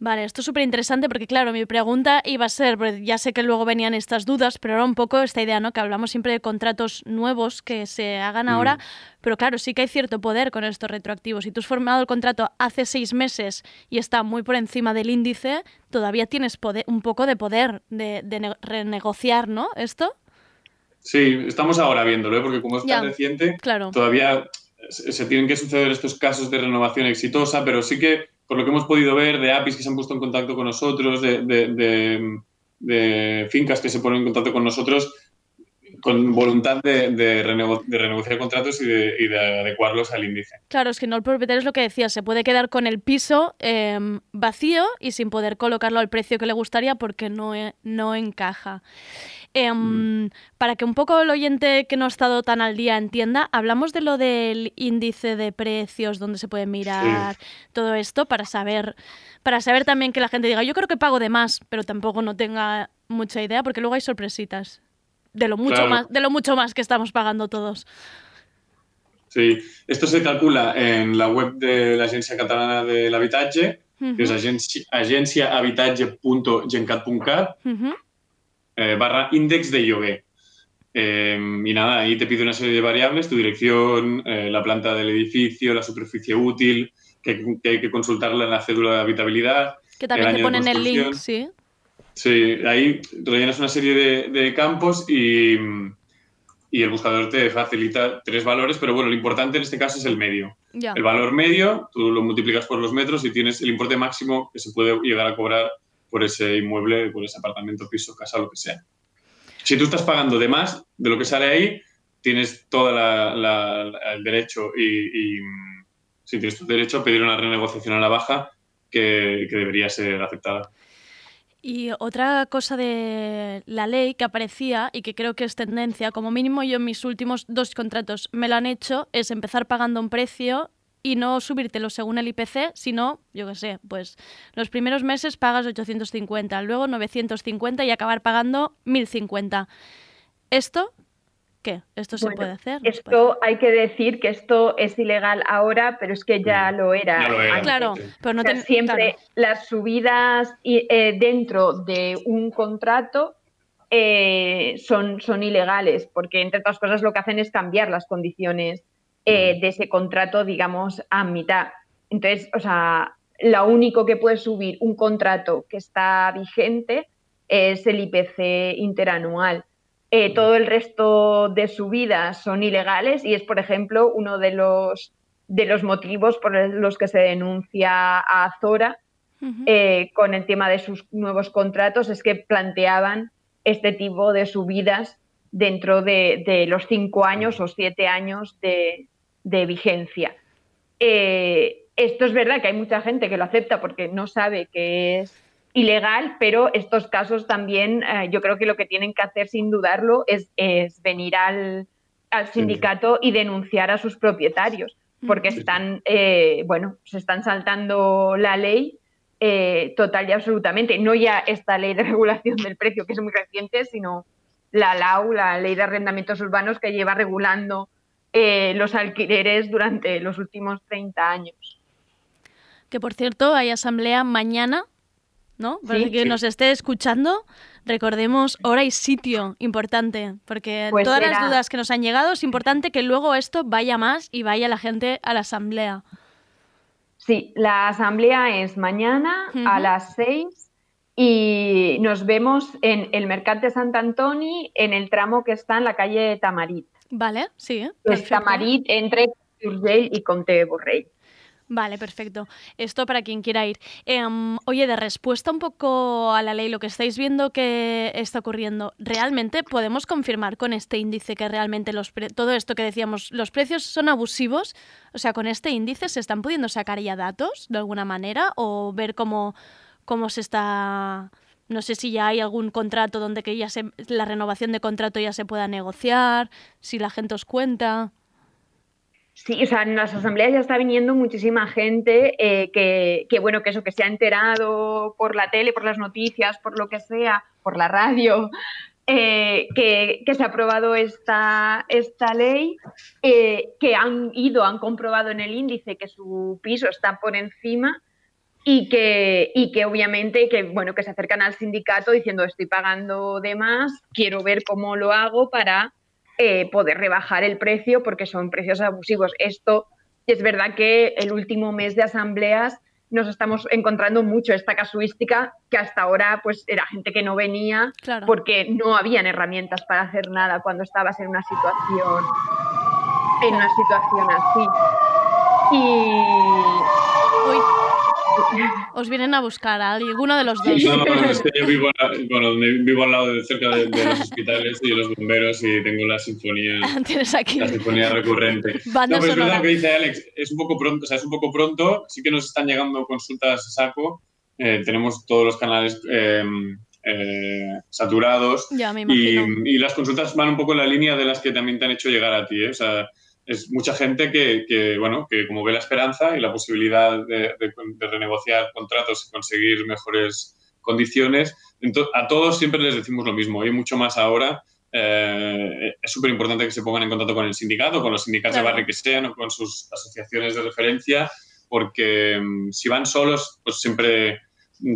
Vale, esto es súper interesante porque, claro, mi pregunta iba a ser, porque ya sé que luego venían estas dudas, pero era un poco esta idea, ¿no? Que hablamos siempre de contratos nuevos que se hagan Mm. ahora, pero claro, sí que hay cierto poder con estos retroactivos. Si tú has formado el contrato hace seis meses y está muy por encima del índice, todavía tienes poder, un poco de poder de, de ne- renegociar, ¿no? ¿Esto? Sí, estamos ahora viéndolo, ¿eh? porque como es tan Ya, reciente, claro. todavía se tienen que suceder estos casos de renovación exitosa, pero sí que, por lo que hemos podido ver, de APIs que se han puesto en contacto con nosotros, de, de- de- de fincas que se ponen en contacto con nosotros, con voluntad de, de renego- de renegociar contratos y de, y de adecuarlos al índice. Claro, es que no el propietario es lo que decía, se puede quedar con el piso em, vacío y sin poder colocarlo al precio que le gustaría porque no, e- no encaja. Em, Para que un poco el oyente que no ha estado tan al día entienda, hablamos de lo del índice de precios, donde se puede mirar todo esto para saber, para saber también que la gente diga, yo creo que pago de más, pero tampoco no tenga mucha idea, porque luego hay sorpresitas de lo mucho Claro. más, de lo mucho más que estamos pagando todos. Sí, esto se calcula en la web de la Agencia Catalana de l'Habitatge, que agenci- agenciahabitatge.gencat.cat. eh, barra índex de lloguer. Eh, y nada, ahí te pide una serie de variables, tu dirección, eh, la planta del edificio, la superficie útil, que, que hay que consultarla en la cédula de habitabilidad. Que también te ponen el link, sí. Sí, ahí rellenas una serie de, de campos y, y el buscador te facilita tres valores, pero bueno, lo importante en este caso es el medio. Ya. El valor medio, tú lo multiplicas por los metros y tienes el importe máximo que se puede llegar a cobrar por ese inmueble, por ese apartamento, piso, casa, lo que sea. Si tú estás pagando de más de lo que sale ahí, tienes todo el derecho y, sí, tienes el derecho a pedir una renegociación a la baja que, que debería ser aceptada. Y otra cosa de la ley que aparecía y que creo que es tendencia, como mínimo yo en mis últimos dos contratos me lo han hecho, es empezar pagando un precio y no subírtelo según el IPC, sino, yo qué sé, pues los primeros meses pagas 850, luego 950 y acabar pagando 1050. ¿Esto qué? ¿Esto se Bueno, puede hacer? ¿No se puede? Esto hay que decir que esto es ilegal ahora, pero es que ya lo era. Mm. Ya lo era, antes. Claro, pero no O sea, ten- siempre claro. las subidas y, eh, dentro de un contrato eh, son, son ilegales, porque entre otras cosas lo que hacen es cambiar las condiciones eh, de ese contrato, digamos, a mitad. Entonces, o sea, lo único que puede subir un contrato que está vigente es el IPC interanual. Eh, todo el resto de subidas son ilegales y es, por ejemplo, uno de los, de los motivos por los que se denuncia a Azora eh, con el tema de sus nuevos contratos, es que planteaban este tipo de subidas dentro de, de los cinco años o siete años de, de vigencia. Eh, esto es verdad que hay mucha gente que lo acepta porque no sabe que es ilegal, pero estos casos también eh, yo creo que lo que tienen que hacer sin dudarlo es, es venir al, al sindicato y denunciar a sus propietarios, porque están, eh, bueno, se están saltando la ley eh, total y absolutamente. No ya esta ley de regulación del precio, que es muy reciente, sino la LAU, la ley de arrendamientos urbanos, que lleva regulando eh, los alquileres durante los últimos 30 años. Que por cierto, hay asamblea mañana, ¿no? Para Sí. que Sí. nos esté escuchando, recordemos hora y sitio importante, porque Pues todas las dudas que nos han llegado es importante que luego esto vaya más y vaya la gente a la asamblea. Sí, la asamblea es mañana a las 6 y nos vemos en el Mercat de Sant Antoni, en el tramo que está en la calle Tamarit. Vale, sí. Tamarit entre Urgell y Comte Borrell. Vale, perfecto. Esto para quien quiera ir. Em, oye, de respuesta un poco a la ley, lo que estáis viendo que está ocurriendo, ¿realmente podemos confirmar con este índice que realmente los pre- todo esto que decíamos, los precios son abusivos? O sea, con este índice se están pudiendo sacar ya datos de alguna manera o ver cómo, cómo se está... No sé si ya hay algún contrato donde que ya se, la renovación de contrato ya se pueda negociar, si la gente os cuenta. Sí, o sea, en las asambleas ya está viniendo muchísima gente eh, que, que, bueno, que eso, que se ha enterado por la tele, por las noticias, por lo que sea, por la radio, eh, que, se ha aprobado esta, esta ley, eh, que han ido, han comprobado en el índice que su piso está por encima y que, y que obviamente que, bueno, que se acercan al sindicato diciendo estoy pagando de más, quiero ver cómo lo hago para eh, poder rebajar el precio porque son precios abusivos. Esto es verdad que el último mes de asambleas nos estamos encontrando mucho esta casuística que hasta ahora pues era gente que no venía Claro. porque no habían herramientas para hacer nada cuando estabas en una situación en una situación así. Y Uy, os vienen a buscar a alguno de los dos. No, no, es que yo vivo, bueno, vivo al lado de cerca de, de los hospitales y de los bomberos y tengo la sinfonía, aquí. la sinfonía recurrente. Banda no, pero es sonora. verdad lo que dice Alex, es un poco pronto, o sea, es un poco pronto, sí que nos están llegando consultas a saco, eh, tenemos todos los canales eh, eh, saturados Ya me y, y las consultas van un poco en la línea de las que también te han hecho llegar a ti, ¿eh? o sea, es mucha gente que, que, bueno, que como ve la esperanza y la posibilidad de, de- de renegociar contratos y conseguir mejores condiciones, ento- a todos siempre les decimos lo mismo, y mucho más ahora. eh, es súper importante que se pongan en contacto con el sindicato, con los sindicatos Claro. de barrio que sean o con sus asociaciones de referencia, porque mm, si van solos, pues siempre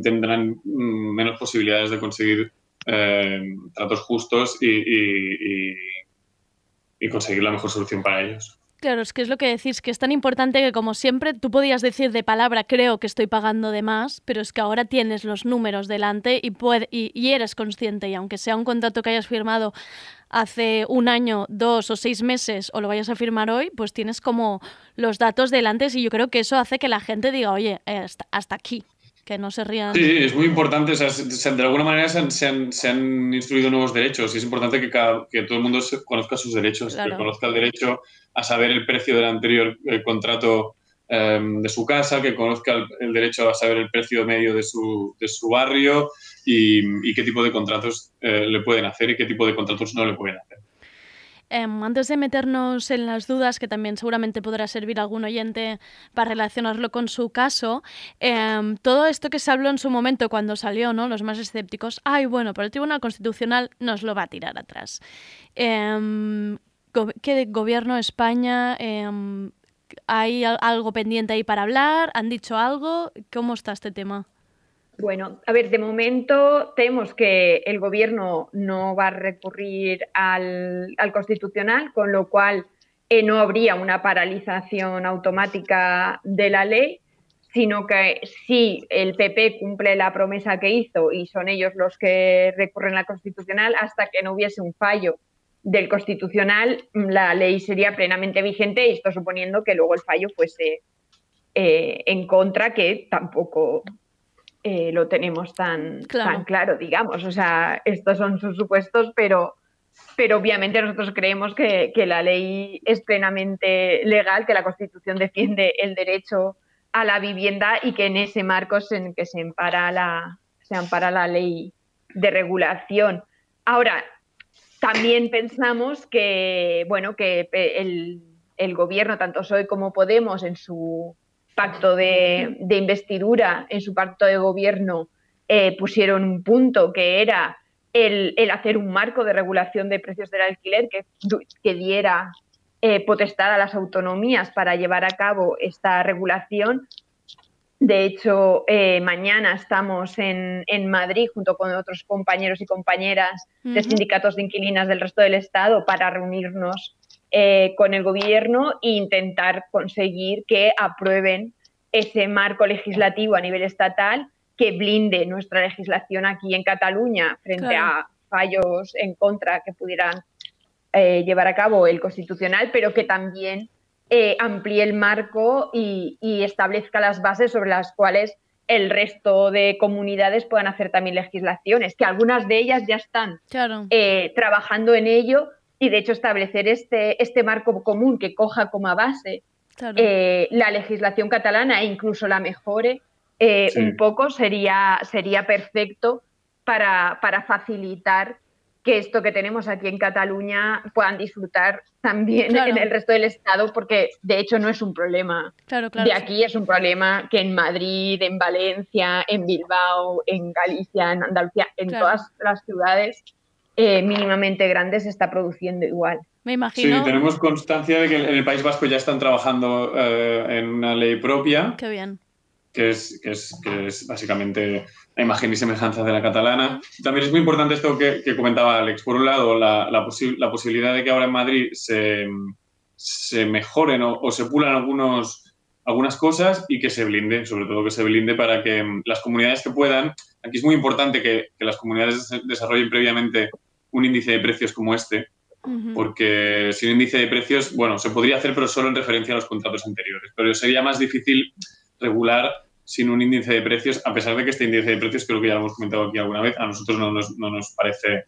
tendrán mm, menos posibilidades de conseguir eh, tratos justos y, y- y- y conseguir la mejor solución para ellos. Claro, es que es lo que decís, que es tan importante que como siempre tú podías decir de palabra creo que estoy pagando de más, pero es que ahora tienes los números delante y, puede, y, eres consciente y aunque sea un contrato que hayas firmado hace un año, dos o seis meses o lo vayas a firmar hoy, pues tienes como los datos delante y yo creo que eso hace que la gente diga, oye, eh, hasta aquí, que no se rían. Sí, es muy importante. o sea, se- se- de alguna manera se han, se han- se han instruido nuevos derechos y es importante que, cada- que todo el mundo conozca sus derechos, Claro. que conozca el derecho a saber el precio del anterior eh, contrato eh, de su casa, que conozca el, el derecho a saber el precio medio de su, de su barrio y, y qué tipo de contratos eh, le pueden hacer y qué tipo de contratos no le pueden hacer. Em, antes de meternos en las dudas, que también seguramente podrá servir algún oyente para relacionarlo con su caso, em, todo esto que se habló en su momento cuando salió, ¿no? Los más escépticos, ay, bueno, pero el Tribunal Constitucional nos lo va a tirar atrás. Em, ¿Qué gobierno España? ¿Hay al- algo pendiente ahí para hablar? ¿Han dicho algo? ¿Cómo está este tema? Bueno, a ver, de momento tenemos que el gobierno no va a recurrir al, al constitucional, con lo cual eh, no habría una paralización automática de la ley. sino que si el PP cumple la promesa que hizo y son ellos los que recurren a la Constitucional, hasta que no hubiese un fallo del Constitucional, la ley sería plenamente vigente y esto suponiendo que luego el fallo fuese eh, en contra, que tampoco eh, lo tenemos tan Claro. tan claro, digamos. O sea, estos son sus supuestos, pero, pero obviamente nosotros creemos que, que la ley es plenamente legal, que la Constitución defiende el derecho a la vivienda y que en ese marco es en que se ampara la, se ampara la ley de regulación. Ahora, también pensamos que, bueno, que pe- el, el gobierno, tanto PSOE como Podemos, en su pacto de, de investidura, en su pacto de gobierno, eh, pusieron un punto que era el, el hacer un marco de regulación de precios del alquiler que, que diera eh, potestad a las autonomías para llevar a cabo esta regulación. De hecho, eh, mañana estamos en, en Madrid junto con otros compañeros y compañeras de sindicatos de inquilinas del resto del Estado para reunirnos eh, con el gobierno e intentar conseguir que aprueben ese marco legislativo a nivel estatal que blinde nuestra legislación aquí en Cataluña frente Claro. a fallos en contra que pudieran eh, llevar a cabo el constitucional, pero que también eh, amplíe el marco y, y establezca las bases sobre las cuales el resto de comunidades puedan hacer también legislaciones, que algunas de ellas ya están Claro. eh, trabajando en ello y de hecho establecer este, este marco común que coja como base Claro. eh, la legislación catalana e incluso la mejore eh, Sí. un poco sería, sería perfecto para, para facilitar que esto que tenemos aquí en Cataluña puedan disfrutar también Claro. en el resto del Estado, porque de hecho no es un problema Claro, claro. de aquí, es un problema que en Madrid, en Valencia, en Bilbao, en Galicia, en Andalucía, en Claro. todas las ciudades eh, mínimamente grandes se está produciendo igual. Me Sí, imagino. tenemos constancia de que en el País Vasco ya están trabajando eh, en una ley propia, Qué bien. que es, que es, que es básicamente la imagen y semejanza de la catalana. También es muy importante esto que, que comentaba Alex. Por un lado, la, la, posi- la posibilidad de que ahora en Madrid se, se mejoren o, o se pulan algunos, algunas cosas y que se blinde, sobre todo que se blinde para que mm, las comunidades que puedan, aquí es muy importante que, que las comunidades des- desarrollen previamente un índice de precios como este, Ujú. porque sin índice de precios, bueno, se podría hacer, pero solo en referencia a los contratos anteriores. Pero sería más difícil regular sin un índice de precios, a pesar de que este índice de precios, creo que ya lo hemos comentado aquí alguna vez, a nosotros no nos, no nos parece,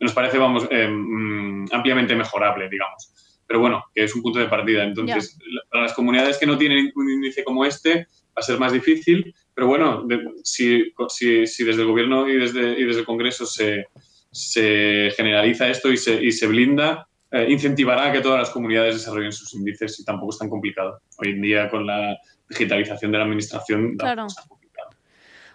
nos parece, vamos, eh, mm, ampliamente mejorable, digamos. Pero bueno, que es un punto de partida. Entonces, la- para las comunidades que no tienen un índice como este, va a ser más difícil. Pero bueno, de- si, si, si desde el gobierno y desde, y desde el Congreso se, se generaliza esto y se, y se blinda, eh, incentivará a que todas las comunidades desarrollen sus índices y tampoco es tan complicado. Hoy en día, con la digitalización de la administración, Claro.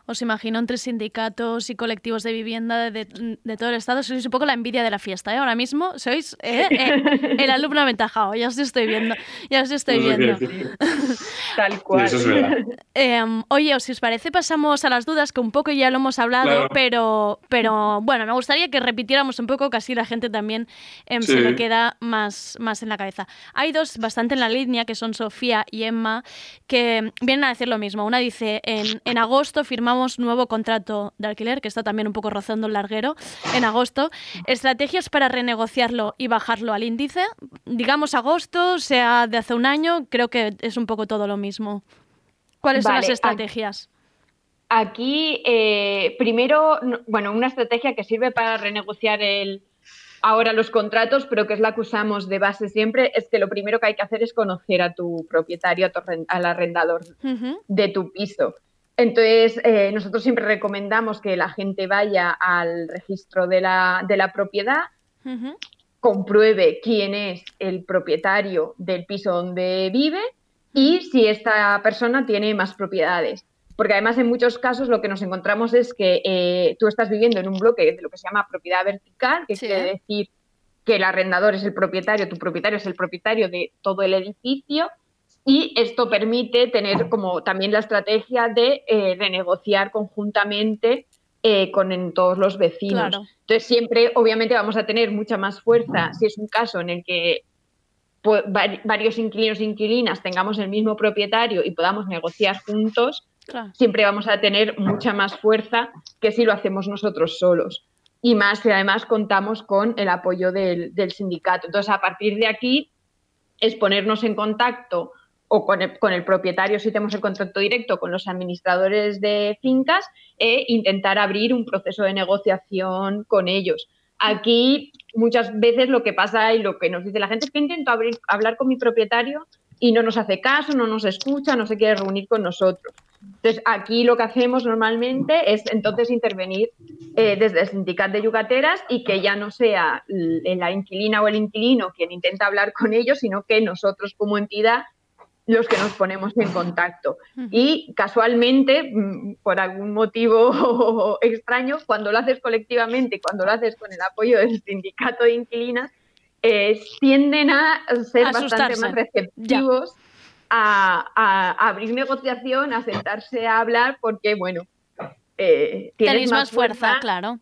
Os imagino entre sindicatos y colectivos de vivienda de, de todo el estado. Sois un poco la envidia de la fiesta, ¿eh? Ahora mismo sois eh, eh, el alumno aventajado. Ya os estoy viendo. Ya os estoy viendo. Tal Sí, cual. eso es verdad. Em, oye, si os parece, pasamos a las dudas, que un poco ya lo hemos hablado, Claro. pero, pero bueno, me gustaría que repitiéramos un poco, que así la gente también em, se le queda más, más en la cabeza. Hay dos bastante en la línea, que son Sofía y Emma, que vienen a decir lo mismo. Una dice, en, en agosto firmamos nuevo contrato de alquiler, que está también un poco rozando el larguero, en agosto. Estrategias para renegociarlo y bajarlo al índice. Digamos agosto, sea de hace un año, creo que es un poco todo lo mismo. ¿Cuáles son las estrategias? Aquí, eh, primero, no- bueno, una estrategia que sirve para renegociar el, ahora los contratos, pero que es la que usamos de base siempre, es que lo primero que hay que hacer es conocer a tu propietario, a tu al arrendador de tu piso. Entonces, eh, nosotros siempre recomendamos que la gente vaya al registro de la, de la propiedad, compruebe quién es el propietario del piso donde vive y si esta persona tiene más propiedades. Porque además en muchos casos lo que nos encontramos es que eh, tú estás viviendo en un bloque de lo que se llama propiedad vertical, que Sí. quiere decir que el arrendador es el propietario, tu propietario es el propietario de todo el edificio y esto permite tener como también la estrategia de eh, renegociar conjuntamente eh, con en todos los vecinos. Claro. Entonces siempre, obviamente, vamos a tener mucha más fuerza si es un caso en el que vari- varios inquilinos e inquilinas tengamos el mismo propietario y podamos negociar juntos, Claro. siempre vamos a tener mucha más fuerza que si lo hacemos nosotros solos. Y más si además contamos con el apoyo del, del sindicato. Entonces, a partir de aquí, es ponernos en contacto o con el, propietario si tenemos el contacto directo con los administradores de fincas e intentar abrir un proceso de negociación con ellos. Aquí muchas veces lo que pasa y lo que nos dice la gente es que intento hablar con mi propietario y no nos hace caso, no nos escucha, no se quiere reunir con nosotros. Entonces, aquí lo que hacemos normalmente es entonces intervenir eh, desde el sindicato de yugateras y que ya no sea la inquilina o el inquilino quien intenta hablar con ellos, sino que nosotros como entidad los que nos ponemos en contacto. Y casualmente, mm, por algún motivo extraño, cuando lo haces colectivamente, cuando lo haces con el apoyo del sindicato de inquilinas, eh, tienden a ser bastante más receptivos a, a abrir negociación, a sentarse a hablar, porque, bueno, eh, tienes Tenéis más fuerza, claro.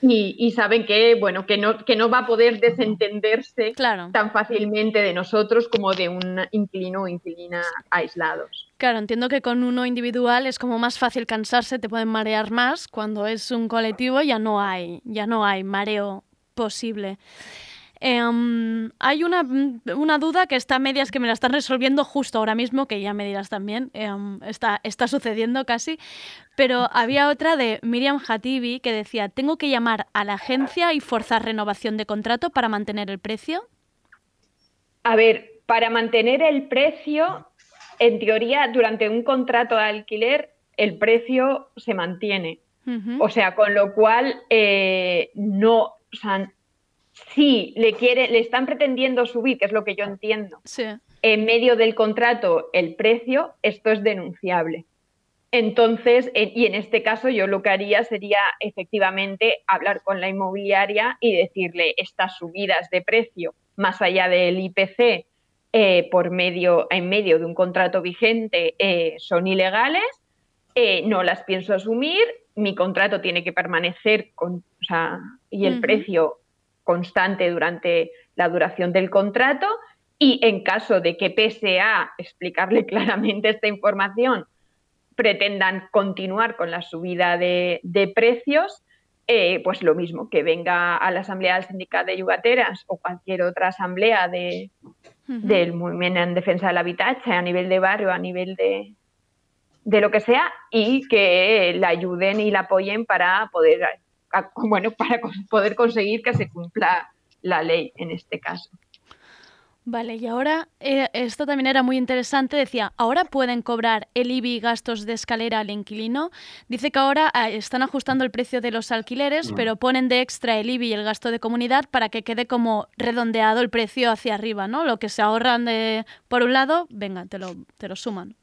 Y, y saben que bueno que no que no va a poder desentenderse tan fácilmente de nosotros como de un inquilino o inquilina aislados. Claro, entiendo que con uno individual es como más fácil cansarse, te pueden marear más. Cuando es un colectivo ya no hay, ya no hay mareo posible. Em, hay una, una duda que está a medias que me la están resolviendo justo ahora mismo, que ya me dirás también, em, está, está sucediendo casi, pero había otra de Miriam Hatibi que decía, ¿tengo que llamar a la agencia y forzar renovación de contrato para mantener el precio? A ver, para mantener el precio, en teoría, durante un contrato de alquiler, el precio se mantiene. O sea, con lo cual, eh, no, o sea, si le quiere, le están pretendiendo subir, que es lo que yo entiendo, Sí. en medio del contrato el precio, esto es denunciable. Entonces, en- y en este caso yo lo que haría sería efectivamente hablar con la inmobiliaria y decirle estas subidas de precio más allá del IPC eh, por medio, en medio de un contrato vigente eh, son ilegales, eh, no las pienso asumir, mi contrato tiene que permanecer con, o sea, y el precio constante durante la duración del contrato y en caso de que pese a explicarle claramente esta información pretendan continuar con la subida de, de precios, eh, pues lo mismo, que venga a la Asamblea del Sindicato de Yugateras o cualquier otra asamblea de, del movimiento en defensa del habitatge a nivel de barrio, a nivel de, de lo que sea, y que la ayuden y la apoyen para poder, a- bueno, para poder conseguir que se cumpla la ley en este caso. Vale, y ahora, eh, esto también era muy interesante, decía, ¿ahora pueden cobrar el IBI y gastos de escalera al inquilino? Dice que ahora ah, están ajustando el precio de los alquileres, Mm. pero ponen de extra el IBI y el gasto de comunidad para que quede como redondeado el precio hacia arriba, ¿no? Lo que se ahorran de, por un lado, venga, te lo, te lo suman.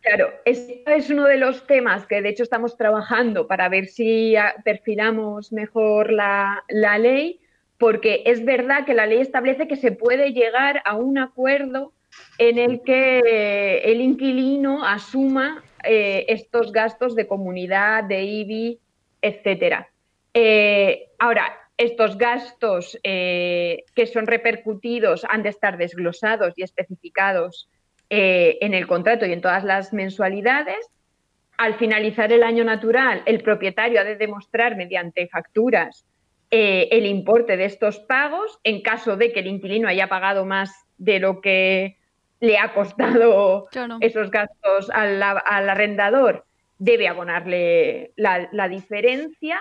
Claro, este es uno de los temas que de hecho estamos trabajando para ver si ah, perfilamos mejor la, ley, porque es verdad que la ley establece que se puede llegar a un acuerdo en el que el inquilino asuma eh, estos gastos de comunidad, de IBI, etcétera. Eh, ahora, estos gastos eh, que son repercutidos han de estar desglosados y especificados eh, en el contrato y en todas las mensualidades. Al finalizar el año natural, el propietario ha de demostrar mediante facturas eh, el importe de estos pagos en caso de que el inquilino haya pagado más de lo que le ha costado esos gastos al, al arrendador, debe abonarle la, la diferencia.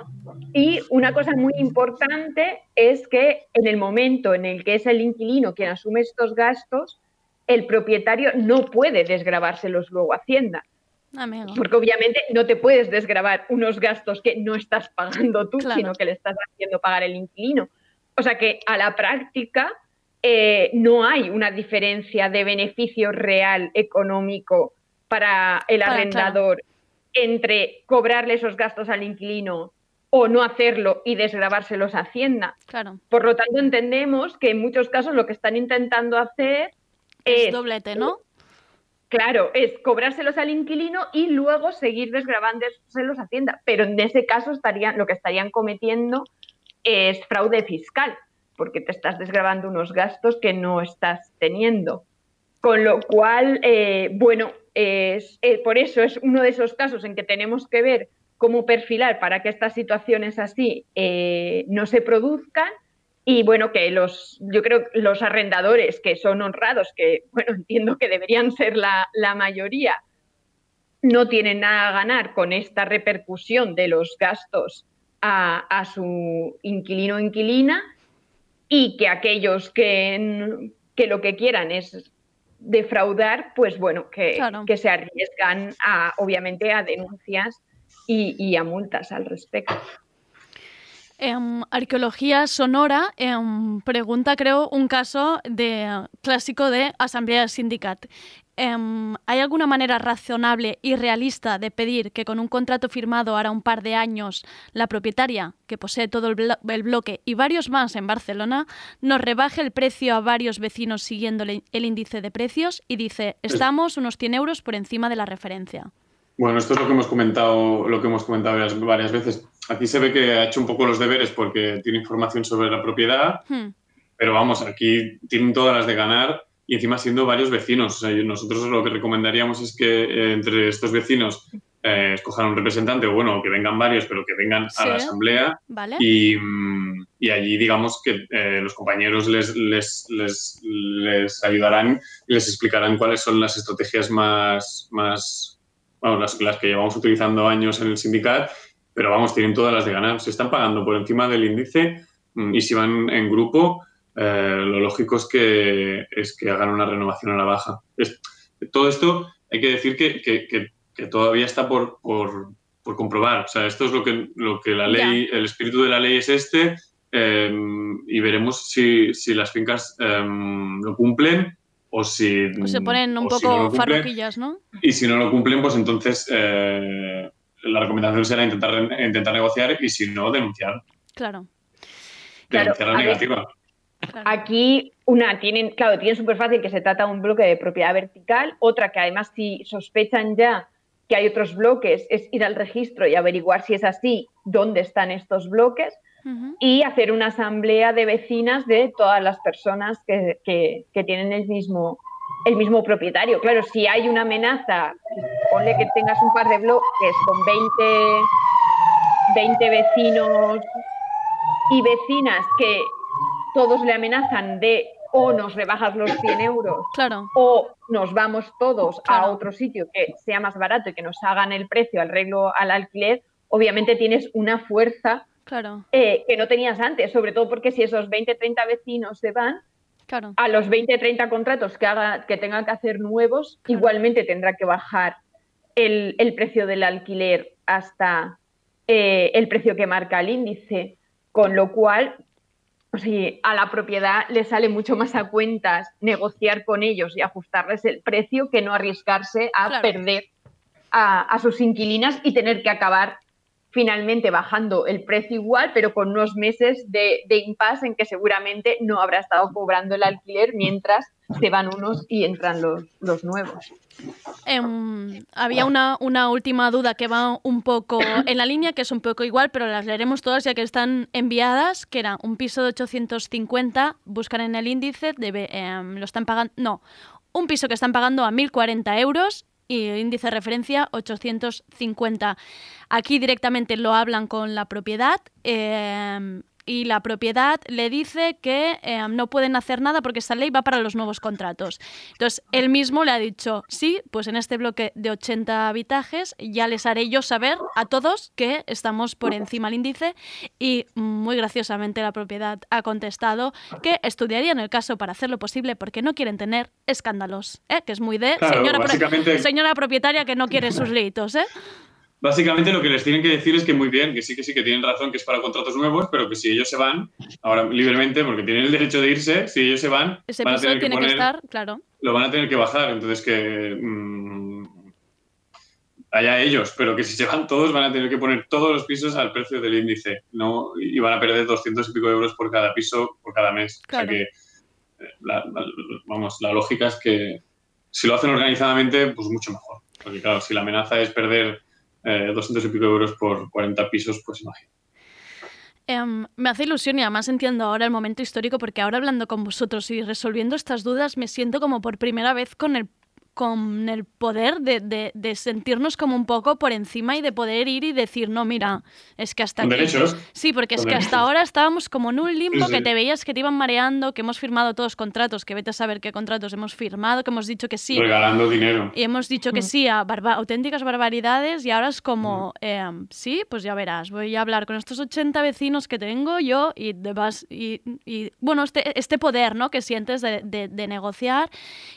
Y una cosa muy importante es que en el momento en el que es el inquilino quien asume estos gastos, el propietario no puede desgrabárselos luego a Hacienda. Amigo. Porque obviamente no te puedes desgravar unos gastos que no estás pagando tú, Claro. sino que le estás haciendo pagar el inquilino. O sea que a la práctica eh, no hay una diferencia de beneficio real económico para el arrendador entre cobrarle esos gastos al inquilino o no hacerlo y desgrabárselos a Hacienda. Claro. Por lo tanto, entendemos que en muchos casos lo que están intentando hacer Es es doblete, ¿no? Claro, es cobrárselos al inquilino y luego seguir desgrabándoselos a Hacienda. Pero en ese caso estarían, lo que estarían cometiendo es fraude fiscal, porque te estás desgrabando unos gastos que no estás teniendo. Con lo cual, eh, bueno, es, eh, por eso es uno de esos casos en que tenemos que ver cómo perfilar para que estas situaciones así eh, no se produzcan y bueno, que los, yo creo que los arrendadores que son honrados, que bueno, entiendo que deberían ser la, la mayoría, no tienen nada a ganar con esta repercusión de los gastos a, a su inquilino o inquilina y que aquellos que, que lo que quieran es defraudar, pues bueno, que, Claro. que se arriesgan a, obviamente a denuncias y, y a multas al respecto. Em, Arqueología Sonora em, pregunta, creo, un caso de clásico de Asamblea del Sindicat. Em, ¿Hay alguna manera razonable y realista de pedir que con un contrato firmado ahora un par de años la propietaria, que posee todo el, blo- el bloque y varios más en Barcelona, nos rebaje el precio a varios vecinos siguiendo el, el índice de precios y dice, estamos unos 100 euros por encima de la referencia? Bueno, esto es lo que hemos comentado, lo que hemos comentado varias, varias veces. Aquí se ve que ha hecho un poco los deberes porque tiene información sobre la propiedad, Hmm, pero vamos, aquí tienen todas las de ganar y encima siendo varios vecinos. O sea, nosotros lo que recomendaríamos es que eh, entre estos vecinos eh, escojan un representante, o bueno, que vengan varios, pero que vengan a la asamblea ¿Vale? y, mm, y allí digamos que eh, los compañeros les, les, les, les ayudarán y les explicarán cuáles son las estrategias más, más bueno, las, las que llevamos utilizando años en el sindicato, pero vamos, tienen todas las de ganar. Se están pagando por encima del índice mm, y si van en grupo, eh, lo lógico es que, es que hagan una renovación a la baja. Es- todo esto hay que decir que, que- que- que todavía está por, por- por comprobar. O sea, esto es lo que, lo que la ley, el espíritu de la ley es este eh, y veremos si, si las fincas eh, lo cumplen o si, O se ponen un o si poco no. Y si no lo cumplen, pues entonces eh, la recomendación será intentar, intentar negociar y si no, denunciar. Claro. Claro, denunciar la negativa. Aquí, una, tienen, claro, tienen súper fácil que se trata de un bloque de propiedad vertical, otra que además si sospechan ya que hay otros bloques es ir al registro y averiguar si es así, dónde están estos bloques y hacer una asamblea de vecinas de todas las personas que, que- que tienen el mismo, el mismo propietario. Claro, si hay una amenaza, ponle que tengas un par de bloques con 20, 20 vecinos y vecinas que todos le amenazan de o nos rebajas los 100 euros Claro. o nos vamos todos a otro sitio que sea más barato y que nos hagan el precio al arreglo al alquiler, obviamente tienes una fuerza Claro, eh, que no tenías antes, sobre todo porque si esos 20, 30 vecinos se van, claro. a los 20, 30 contratos que, haga, que tengan que hacer nuevos, igualmente tendrá que bajar el, el precio del alquiler hasta eh, el precio que marca el índice, con lo cual o sea, a la propiedad le sale mucho más a cuentas negociar con ellos y ajustarles el precio que no arriesgarse a Claro. perder a, a sus inquilinas y tener que acabar finalmente bajando el precio igual, pero con unos meses de, de impasse en que seguramente no habrá estado cobrando el alquiler mientras se van unos y entran los, nuevos. Em, había una, una última duda que va un poco en la línea, que es un poco igual, pero las leeremos todas ya que están enviadas, que era un piso de 850, buscan en el índice, debe, em, lo están pagando, no, un piso que están pagando a 1.040 euros y el índice de referencia 850. Aquí directamente lo hablan con la propiedad. em, y la propiedad le dice que eh, no pueden hacer nada porque esta ley va para los nuevos contratos. Entonces, él mismo le ha dicho, sí, pues en este bloque de 80 habitajes ya les haré yo saber a todos que estamos por encima del índice y muy graciosamente la propiedad ha contestado que estudiarían el caso para hacer lo posible porque no quieren tener escándalos, ¿eh? que es muy de Claro, señora, pro- básicamente- señora propietaria que no quiere sus leitos. ¿eh? Básicamente lo que les tienen que decir es que muy bien, que sí, que sí, que tienen razón, que es para contratos nuevos, pero que si ellos se van, ahora libremente, porque tienen el derecho de irse, si ellos se van, Ese van a piso tener tiene que que, estar, claro. lo van a tener que bajar, entonces que mm, allá ellos, pero que si se van todos van a tener que poner todos los pisos al precio del índice, no y van a perder 200 y pico de euros por cada piso por cada mes. Claro. O sea que eh, la, la- vamos, la lógica es que si lo hacen organizadamente, pues mucho mejor. Porque claro, si la amenaza es perder eh, 200 y pico euros por 40 pisos, pues imagínate. Em, me hace ilusión y además entiendo ahora el momento histórico porque ahora hablando con vosotros y resolviendo estas dudas me siento como por primera vez con el con el poder de, de- de sentirnos como un poco por encima y de poder ir y decir, no, mira, es que hasta Con aquí... derechos. Sí, porque es Con que hasta ahora estábamos como en un limbo Sí, que te veías que te iban mareando, que hemos firmado todos contratos, que vete a saber qué contratos hemos firmado, que hemos dicho que sí. Regalando dinero. Y hemos dicho que sí a barba- auténticas barbaridades y ahora es como, em, sí, pues ya verás, voy a hablar con estos 80 vecinos que tengo yo y, de vas- y, y, bueno, este, este poder ¿no? que sientes de, de- de negociar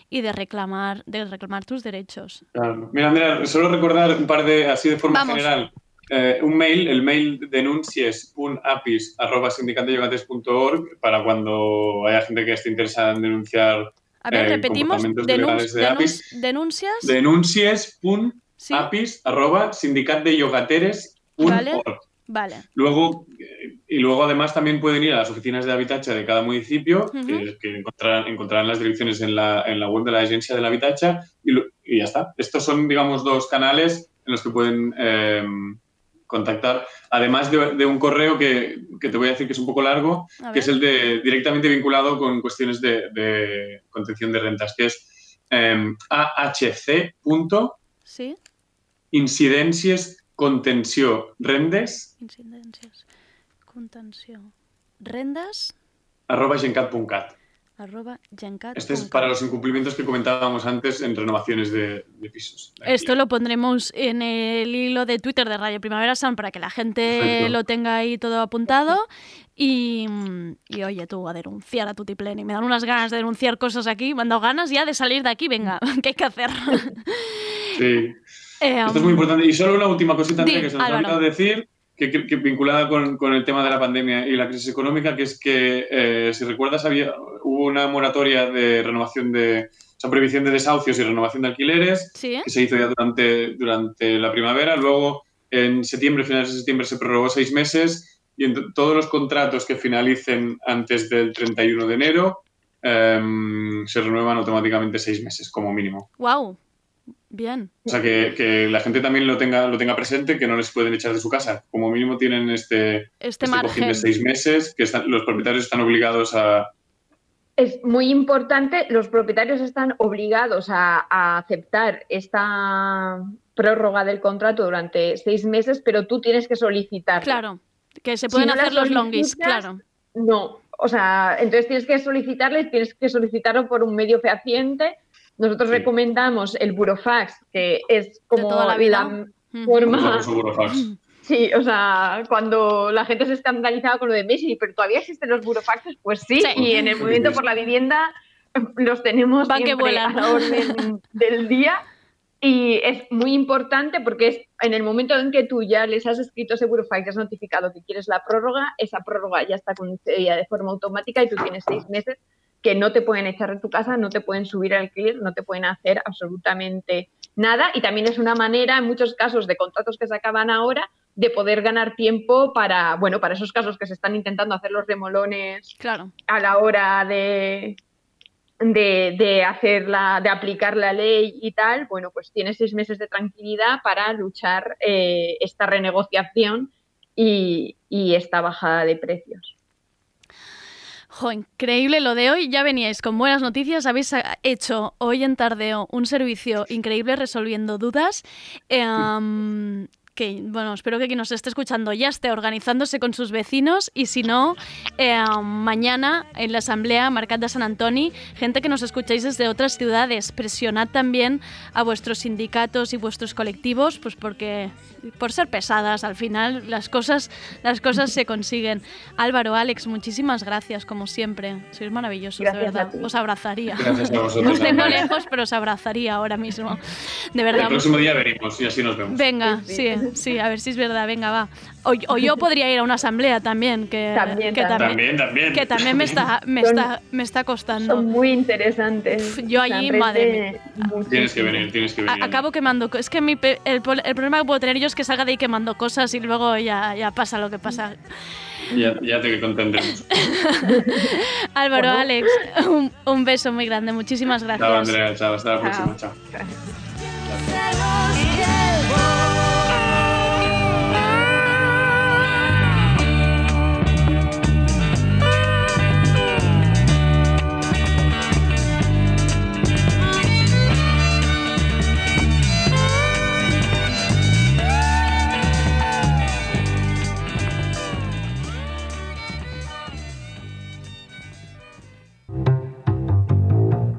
y de reclamar, de reclamar tus derechos. Claro. Mira, Andrea, solo recordar un par de, así de forma Vamos. general, eh, un mail, el mail denuncies.apis.sindicateyogates.org para cuando haya gente que esté interesada en denunciar A ver, eh, repetimos, comportamientos denun- ilegales de APIs. denun- denuncias. Vale. Vale. Luego, y luego además también pueden ir a las oficinas de Habitacha de cada municipio, que, que encontrarán, encontrarán las direcciones en la, en la web de la agencia de la Habitacha y, ya está. Estos son, digamos, dos canales en los que pueden eh, contactar, además de, de un correo que, que te voy a decir que es un poco largo, que es el de directamente vinculado con cuestiones de, de contención de rentas, que es eh, ahc. Incidències contenció rendes Incidencias. Contenció. Rendas. arroba gencat.cat. Arroba gencat. Este es para los incumplimientos que comentábamos antes en renovaciones de, de pisos. Esto lo pondremos en el hilo de Twitter de Radio Primavera Sound para que la gente Perfecto. lo tenga ahí todo apuntado. Y, y, oye, tú a denunciar a Tutipleni. Me dan unas ganas de denunciar cosas aquí. Me han dado ganas ya de salir de aquí. Venga, ¿qué hay que hacer? Sí. Eh, Esto es muy importante. Y solo una última cosita Andrea, que se nos ha olvidado decir, que, que- que vinculada con, con el tema de la pandemia y la crisis económica, que es que, eh, si recuerdas, había, hubo una moratoria de renovación de, o sea, prohibición de desahucios y renovación de alquileres, Sí. que se hizo ya durante, durante la primavera. Luego, en septiembre, finales de septiembre, se prorrogó seis meses y en todos los contratos que finalicen antes del 31 de enero em, se renuevan automáticamente seis meses como mínimo. Wow. Bien. O sea, que, que la gente también lo tenga, lo tenga presente, que no les pueden echar de su casa. Como mínimo tienen este, Este este cojín margen. de seis meses, que están- los propietarios están obligados a... Es muy importante, los propietarios están obligados a, a aceptar esta prórroga del contrato durante seis meses, pero tú tienes que solicitarlo. Claro. Que se Si pueden no hacer los longis, claro. No, o sea, entonces tienes que solicitarlo y tienes que solicitarlo por un medio fehaciente. Nosotros recomendamos el burofax, que es como toda la vida. la forma... Famoso burofax. Sí, o sea, cuando la gente se escandalizaba con lo de Messi, pero todavía existen los burofaxes, pues sí, Sí. y en el movimiento por la vivienda los tenemos Van que siempre vuelan. a la orden del día y es muy importante porque es en el momento en que tú ya les has escrito ese burofax, has notificado que quieres la prórroga, esa prórroga ya está concedida de forma automática y tú tienes seis meses que no te pueden echar de tu casa, no te pueden subir al alquiler, no te pueden hacer absolutamente nada. Y también es una manera, en muchos casos de contratos que se acaban ahora, de poder ganar tiempo para, bueno, para esos casos que se están intentando hacer los remolones Claro. a la hora de, de, de hacer la, de aplicar la ley y tal, bueno, pues tienes seis meses de tranquilidad para luchar eh, esta renegociación y, y esta bajada de precios. Jo, increíble lo de hoy. Ya veníais con buenas noticias. Habéis ah, hecho hoy en Tardeo un servicio increíble resolviendo dudas. Em, que, bueno, espero que quien nos esté escuchando ya esté organizándose con sus vecinos y si no, eh, mañana en la Asamblea Marcat de San Antoni, gente que nos escucháis desde otras ciudades, presionad también a vuestros sindicatos y vuestros colectivos, pues porque por ser pesadas al final las cosas, las cosas se consiguen. Álvaro, Alex, muchísimas gracias como siempre. Sois maravillosos, de Gracias verdad. Os abrazaría. Gracias a vosotros, Os tengo lejos, pero os abrazaría ahora mismo. De El verdad. próximo día veremos y así nos vemos. Venga, sí, sí, a ver si es verdad, venga, va. O, o yo podría ir a una asamblea también, que También, que También, también. que también me está, me Son- está, me está costando. Son muy interesantes. Yo allí, madre Tienes que venir, tienes que A- venir. acabo quemando. Es que mi el, el problema que puedo tener yo es que salga de ahí quemando cosas y luego ya, ya pasa lo que pasa. Ya, ya te contendremos. Álvaro, Bueno. Alex, un, un beso muy grande. Muchísimas gracias. Chao, Andrea. Chao, hasta la próxima. Chao.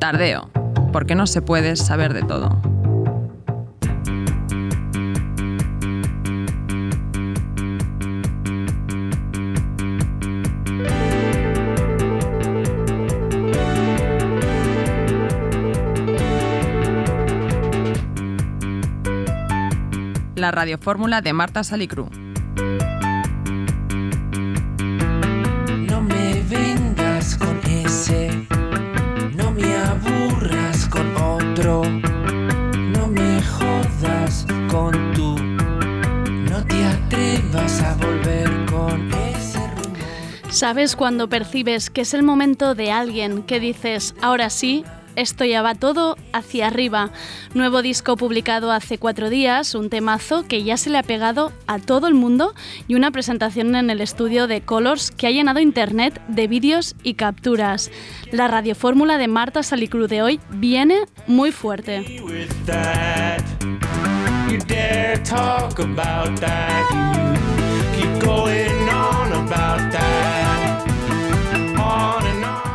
Tardeo, porque no se puede saber de todo. La radiofórmula de Marta Salicru. ¿Sabes cuando percibes que es el momento de alguien que dices, ahora sí, esto ya va todo hacia arriba? Nuevo disco publicado hace cuatro días, un temazo que ya se le ha pegado a todo el mundo y una presentación en el estudio de Colors que ha llenado internet de vídeos y capturas. La radiofórmula de Marta Salicru de hoy viene muy fuerte.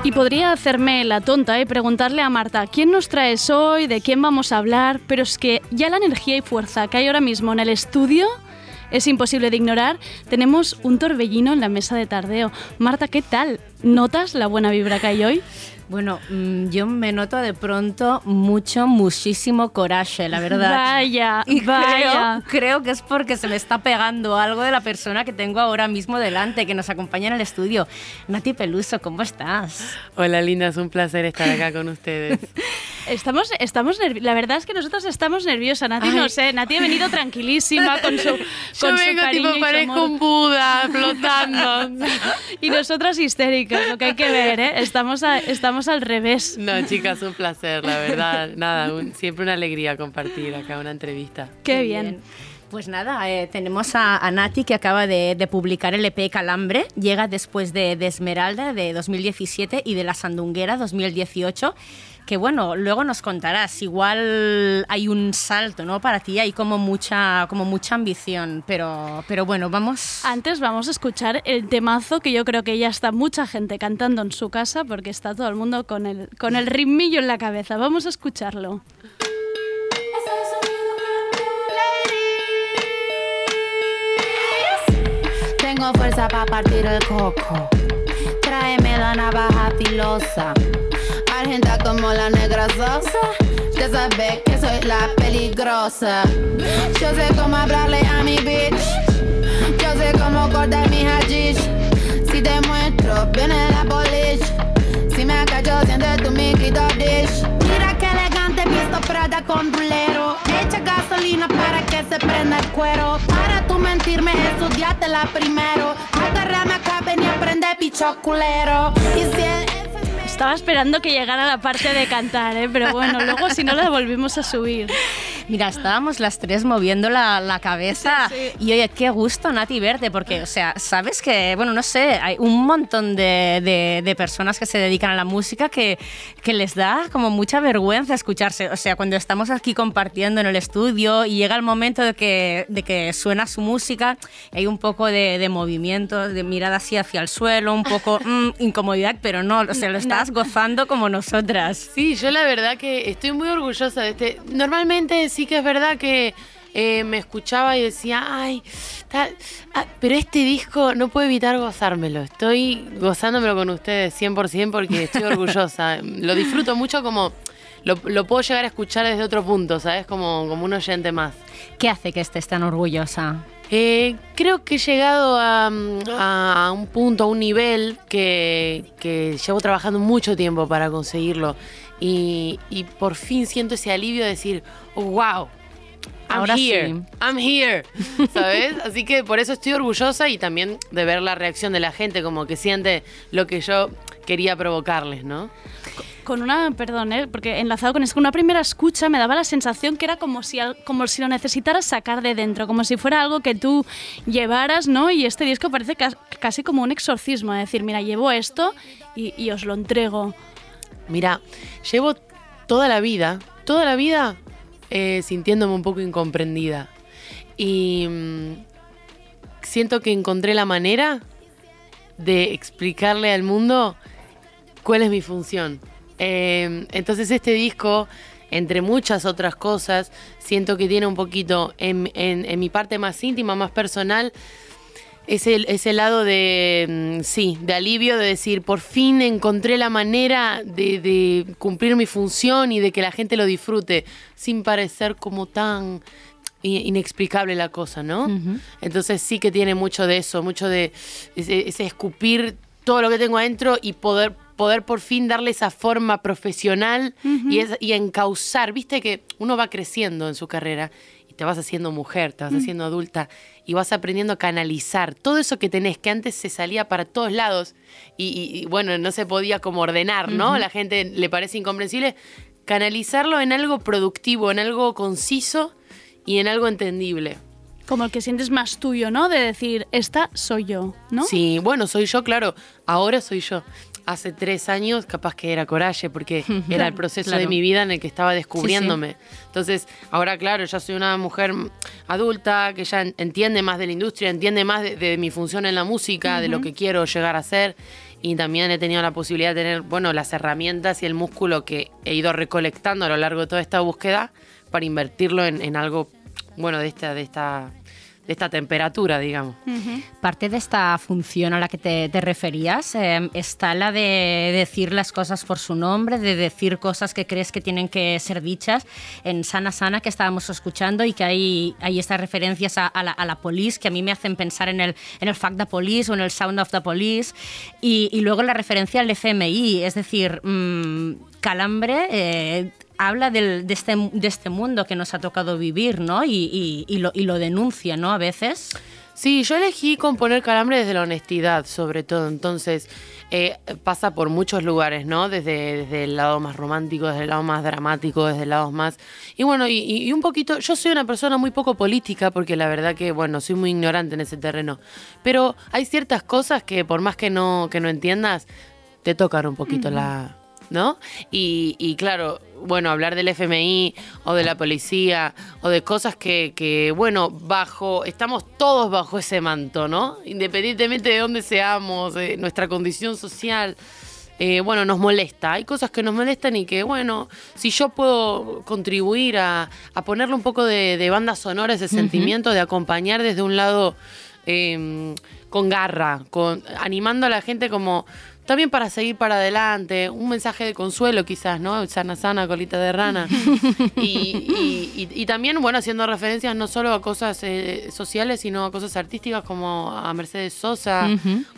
Y podría hacerme la tonta y preguntarle a Marta, ¿quién nos traes hoy? ¿De quién vamos a hablar? Pero es que ya la energía y fuerza que hay ahora mismo en el estudio es imposible de ignorar. Tenemos un torbellino en la mesa de tardeo. Marta, ¿qué tal? ¿Notas la buena vibra que hay hoy? Bueno, mm, yo me noto de pronto mucho, muchísimo coraje, la verdad. Vaya, Y vaya. Creo, creo que es porque se me está pegando algo de la persona que tengo ahora mismo delante, que nos acompaña en el estudio. Nati Peluso, ¿cómo estás? Hola linda, es un placer estar acá con ustedes. Estamos, estamos nervi- La verdad es que nosotros estamos nerviosas. Nati, no sé, Nati ha venido tranquilísima con su, Yo con su vengo cariño tipo su parezco un Buda flotando. Y nosotras histéricas, lo que hay que ver, ¿eh? Estamos, a- estamos al revés. No, chicas, un placer, la verdad. Nada, un- siempre una alegría compartir acá una entrevista. Qué bien. Pues nada, eh, tenemos a, a Nati que acaba de, de publicar el EP Calambre, llega después de, de Esmeralda de 2017 y de La Sandunguera 2018, que bueno, luego nos contarás, igual hay un salto, ¿no? Para ti hay como mucha, como mucha ambición, pero, pero bueno, vamos... Antes vamos a escuchar el temazo que yo creo que ya está mucha gente cantando en su casa porque está todo el mundo con el, con el ritmillo en la cabeza. Vamos a escucharlo. Tengo fuerza para partir el coco. Tráeme la navaja filosa. Argenta como la negra sosa. Ya sabes que soy la peligrosa. Yo sé cómo hablarle a mi bitch. Yo sé cómo cortar mi hashish. Si te muestro, viene la polish. Si me cacho, siente tu mi dish. Mira qué elegante visto Prada con rulero. Echa gasolina para que se prenda el cuero. Para tú mentirme, estudiátela primero. Agárrame acá, ven y aprende picho culero. Y si el Estaba esperando que llegara la parte de cantar, ¿eh? pero bueno, luego si no la volvimos a subir. Mira, estábamos las tres moviendo la, la cabeza y oye, qué gusto Nati verte, porque, o sea, sabes que, bueno, no sé, hay un montón de, de- de personas que se dedican a la música que, que les da como mucha vergüenza escucharse. O sea, cuando estamos aquí compartiendo en el estudio y llega el momento de que, de que suena su música, hay un poco de, de movimiento, de mirada así hacia el suelo, un poco mm, incomodidad, pero no, o sea, lo estás gozando como nosotras. Sí, yo la verdad que estoy muy orgullosa de este. Normalmente sí que es verdad que eh, me escuchaba y decía, ay, ta- ah, pero este disco no puedo evitar gozármelo. Estoy gozándomelo con ustedes 100% porque estoy orgullosa. Lo disfruto mucho como... Lo, lo puedo llegar a escuchar desde otro punto, ¿sabes? Como, como un oyente más. ¿Qué hace que estés tan orgullosa? Eh, creo que he llegado a, a- a un punto, a un nivel que, que llevo trabajando mucho tiempo para conseguirlo. Y, y por fin siento ese alivio de decir, oh, wow. I'm Ahora here, sí. I'm here, ¿sabes? Así que por eso estoy orgullosa y también de ver la reacción de la gente, como que siente lo que yo quería provocarles, ¿no? Con una, perdón, ¿eh? porque enlazado con eso, con una primera escucha me daba la sensación que era como si, como si lo necesitaras sacar de dentro, como si fuera algo que tú llevaras, ¿no? Y este disco parece cas- casi como un exorcismo, es decir, mira, llevo esto y, y os lo entrego. Mira, llevo toda la vida, toda la vida eh, sintiéndome un poco incomprendida. Y mm, siento que encontré la manera de explicarle al mundo cuál es mi función. Eh, entonces este disco, entre muchas otras cosas, siento que tiene un poquito, en mi parte más íntima, más personal, ese, ese lado de, mm, sí, de alivio, de decir, por fin encontré la manera de, de cumplir mi función y de que la gente lo disfrute, sin parecer como tan inexplicable la cosa, ¿no? Entonces sí que tiene mucho de eso, mucho de ese, ese escupir todo lo que tengo adentro y poder poder por fin darle esa forma profesional y, es- y encauzar, viste que uno va creciendo en su carrera te vas haciendo mujer, te vas Mm. haciendo adulta y vas aprendiendo a canalizar todo eso que tenés, que antes se salía para todos lados y, y- y, bueno, no se podía como ordenar, ¿no? Ujú. A la gente le parece incomprensible, canalizarlo en algo productivo, en algo conciso y en algo entendible. Como el que sientes más tuyo, ¿no? De decir, esta soy yo, ¿no? Sí, bueno, soy yo, claro. Ahora soy yo. Hace tres años capaz que era coraje porque era el proceso Claro. de mi vida en el que estaba descubriéndome. Entonces, ahora claro, ya soy una mujer adulta que ya en- entiende más de la industria, entiende más de, de mi función en la música, de lo que quiero llegar a ser. Y también he tenido la posibilidad de tener, bueno, las herramientas y el músculo que he ido recolectando a lo largo de toda esta búsqueda para invertirlo en, en algo, bueno, de esta, de esta, de esta temperatura, digamos. Parte de esta función a la que te, te referías eh, está la de decir las cosas por su nombre, de decir cosas que crees que tienen que ser dichas. En Sana Sana, que estábamos escuchando, y que hay, hay estas referencias a, a la, a la police que a mí me hacen pensar en el, en el Fact the Police o en el Sound of the Police. Y, y luego la referencia al FMI, es decir, mm, Calambre. eh, habla del- de, este, de este mundo que nos ha tocado vivir, ¿no? Y, y- y lo, y lo denuncia, ¿no? A veces. Sí, yo elegí componer Calambre desde la honestidad, sobre todo. Entonces, eh, pasa por muchos lugares, ¿no? Desde, desde el lado más romántico, desde el lado más dramático, desde el lado más... Y bueno, y, un poquito... Yo soy una persona muy poco política porque la verdad que, bueno, soy muy ignorante en ese terreno. Pero hay ciertas cosas que por más que no, que no entiendas, te tocan un poquito la... ¿No? Y, y claro, bueno, hablar del FMI o de la policía o de cosas que, que, bueno, bajo, estamos todos bajo ese manto, ¿no? Independientemente de dónde seamos, de nuestra condición social, eh, bueno, nos molesta. Hay cosas que nos molestan y que, bueno, si yo puedo contribuir a, a ponerle un poco de, de banda sonora ese sentimiento, de acompañar desde un lado eh, con garra, con, animando a la gente como también para seguir para adelante, un mensaje de consuelo quizás, ¿no? Sana, sana, colita de rana. y, y- y- y también, bueno, haciendo referencias no solo a cosas eh, sociales, sino a cosas artísticas como a Mercedes Sosa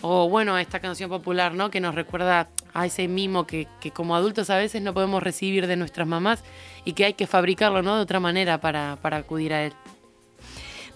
o, bueno, a esta canción popular, ¿no? Que nos recuerda a ese mimo que, que como adultos a veces no podemos recibir de nuestras mamás y que hay que fabricarlo, ¿no? De otra manera para, para acudir a él.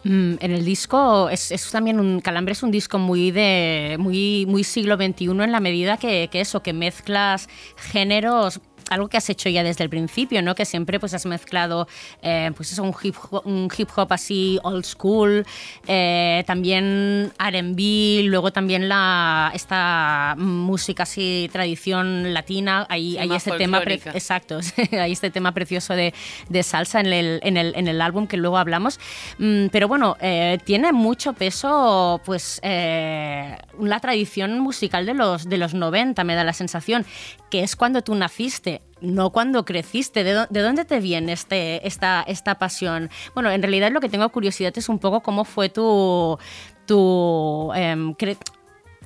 Mm, en el disco es, también un Calambre es un disco muy de muy muy siglo XXI en la medida que, que eso que mezclas géneros algo que has hecho ya desde el principio, ¿no? Que siempre pues has mezclado eh, pues eso, un hip hop, un hip hop así old school, eh, también R&B, luego también la esta música así tradición latina, ahí Sí, hay este tema exacto, hay este tema precioso de, de salsa en el, en, el, en el álbum que luego hablamos, Mm, pero bueno, eh, tiene mucho peso pues la tradición musical de los, de los 90, me da la sensación, que es cuando tú naciste. No cuando creciste, ¿de, dó- de dónde te viene este, esta, esta pasión? Bueno, en realidad lo que tengo curiosidad es un poco cómo fue tu, tu, em,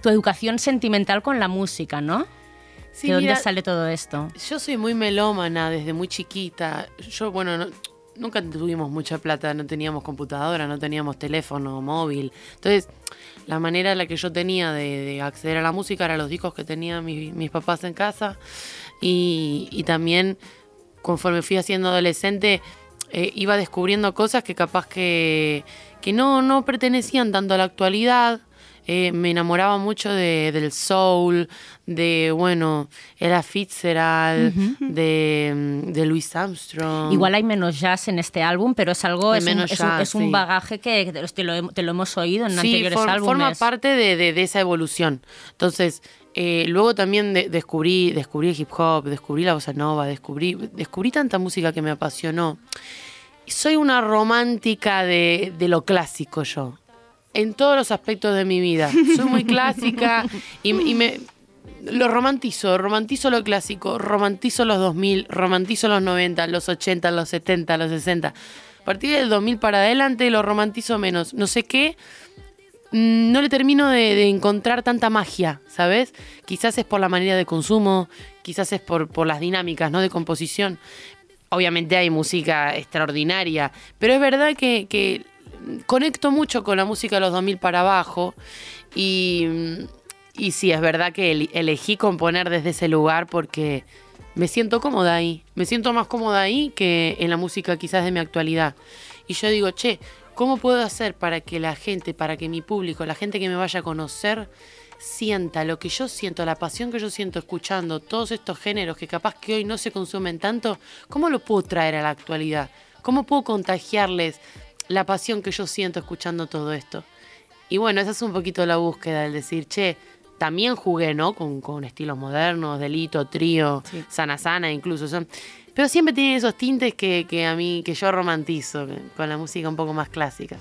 tu educación sentimental con la música, ¿no? Sí, ¿De dónde mira, sale todo esto? Yo soy muy melómana desde muy chiquita. Yo, bueno, no- nunca tuvimos mucha plata, no teníamos computadora, no teníamos teléfono móvil. Entonces, la manera en la que yo tenía de, de acceder a la música eran los discos que tenían mi- mis papás en casa. Y, y también, conforme fui haciendo adolescente, eh, iba descubriendo cosas que capaz que, que no, no pertenecían tanto a la actualidad. Eh, me enamoraba mucho de, del soul, de, bueno, era Fitzgerald, Ujú. de, mm, de Louis Armstrong. Igual hay menos jazz en este álbum, pero es algo, es un, menos es un- jazz, es un sí. bagaje que que te lo, te lo hemos oído en Sí, anteriores for- álbumes. forma parte de, de- de esa evolución. Entonces, eh, luego también de- descubrí, hip hop, descubrí la bossa nova, descubrí, descubrí tanta música que me apasionó. Soy una romántica de, de lo clásico yo, en todos los aspectos de mi vida. Soy muy clásica y, y me, lo romantizo, romantizo lo clásico, romantizo los 2000, romantizo los 90, los 80, los 70, los 60. A partir del 2000 para adelante lo romantizo menos. No sé qué, no le termino de, encontrar tanta magia, ¿sabes? Quizás es por la manera de consumo, quizás es por, las dinámicas, ¿no? De composición. Obviamente hay música extraordinaria, pero es verdad que, conecto mucho con la música de los 2000 para abajo y, y sí, es verdad que el- elegí componer desde ese lugar porque me siento cómoda ahí, me siento más cómoda ahí que en la música quizás de mi actualidad. Y yo digo, che, ¿cómo puedo hacer para que la gente, para que mi público, la gente que me vaya a conocer, sienta lo que yo siento, la pasión que yo siento escuchando todos estos géneros que capaz que hoy no se consumen tanto, ¿cómo lo puedo traer a la actualidad? ¿Cómo puedo contagiarles la pasión que yo siento escuchando todo esto? Y bueno, esa es un poquito la búsqueda, el decir, che, también jugué, ¿no? Con, con estilos modernos, delito, trío, sana sana incluso. Son, pero siempre tiene esos tintes que, que a mí, que yo romantizo, con la música un poco más clásica.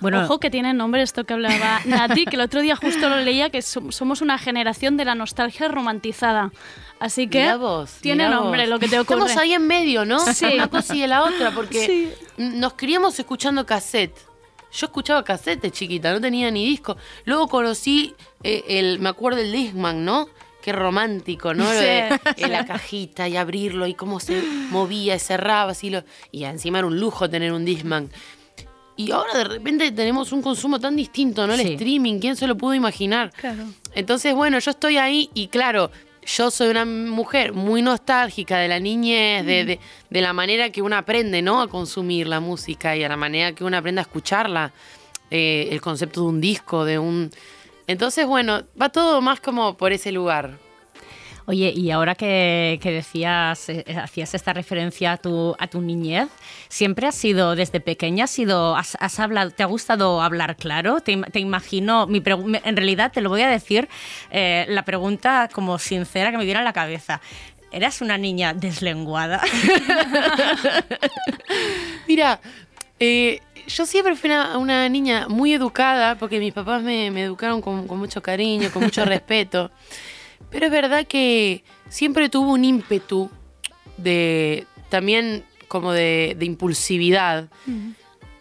Bueno, Ojo que tiene nombre esto que hablaba Nati, que el otro día justo lo leía, que som- somos una generación de la nostalgia romantizada. Así que Mirá vos, tiene mirá nombre vos. lo que te ocurre. Estamos ahí en medio, ¿no? Sí. Una cosa y de la otra, porque Sí. nos criamos escuchando cassette. Yo escuchaba cassette de chiquita, no tenía ni disco. Luego conocí eh, el, me acuerdo el Discman, ¿no? Qué romántico, ¿no? Lo de- en la cajita y abrirlo y cómo se movía y cerraba así. Lo, y encima era un lujo tener un Discman. Y ahora de repente tenemos un consumo tan distinto, ¿no? El Sí. streaming, ¿quién se lo pudo imaginar? Claro. Entonces, bueno, yo estoy ahí y claro, yo soy una mujer muy nostálgica de la niñez, de, de- de la manera que uno aprende, ¿no? A consumir la música y a la manera que uno aprende a escucharla, eh, el concepto de un disco, de un... Entonces, bueno, va todo más como por ese lugar. Oye, y ahora que, que decías, eh, hacías esta referencia a tu, a tu niñez, ¿siempre has sido, desde pequeña, has sido, has, has hablado, te ha gustado hablar claro? ¿Te, im- te imagino, mi en realidad te lo voy a decir, eh, la pregunta como sincera que me viene a la cabeza. ¿Eras una niña deslenguada? Mira, eh, yo siempre fui una, una niña muy educada, porque mis papás me, me educaron con, con mucho cariño, con mucho respeto. Pero es verdad que siempre tuvo un ímpetu de también como de, de impulsividad,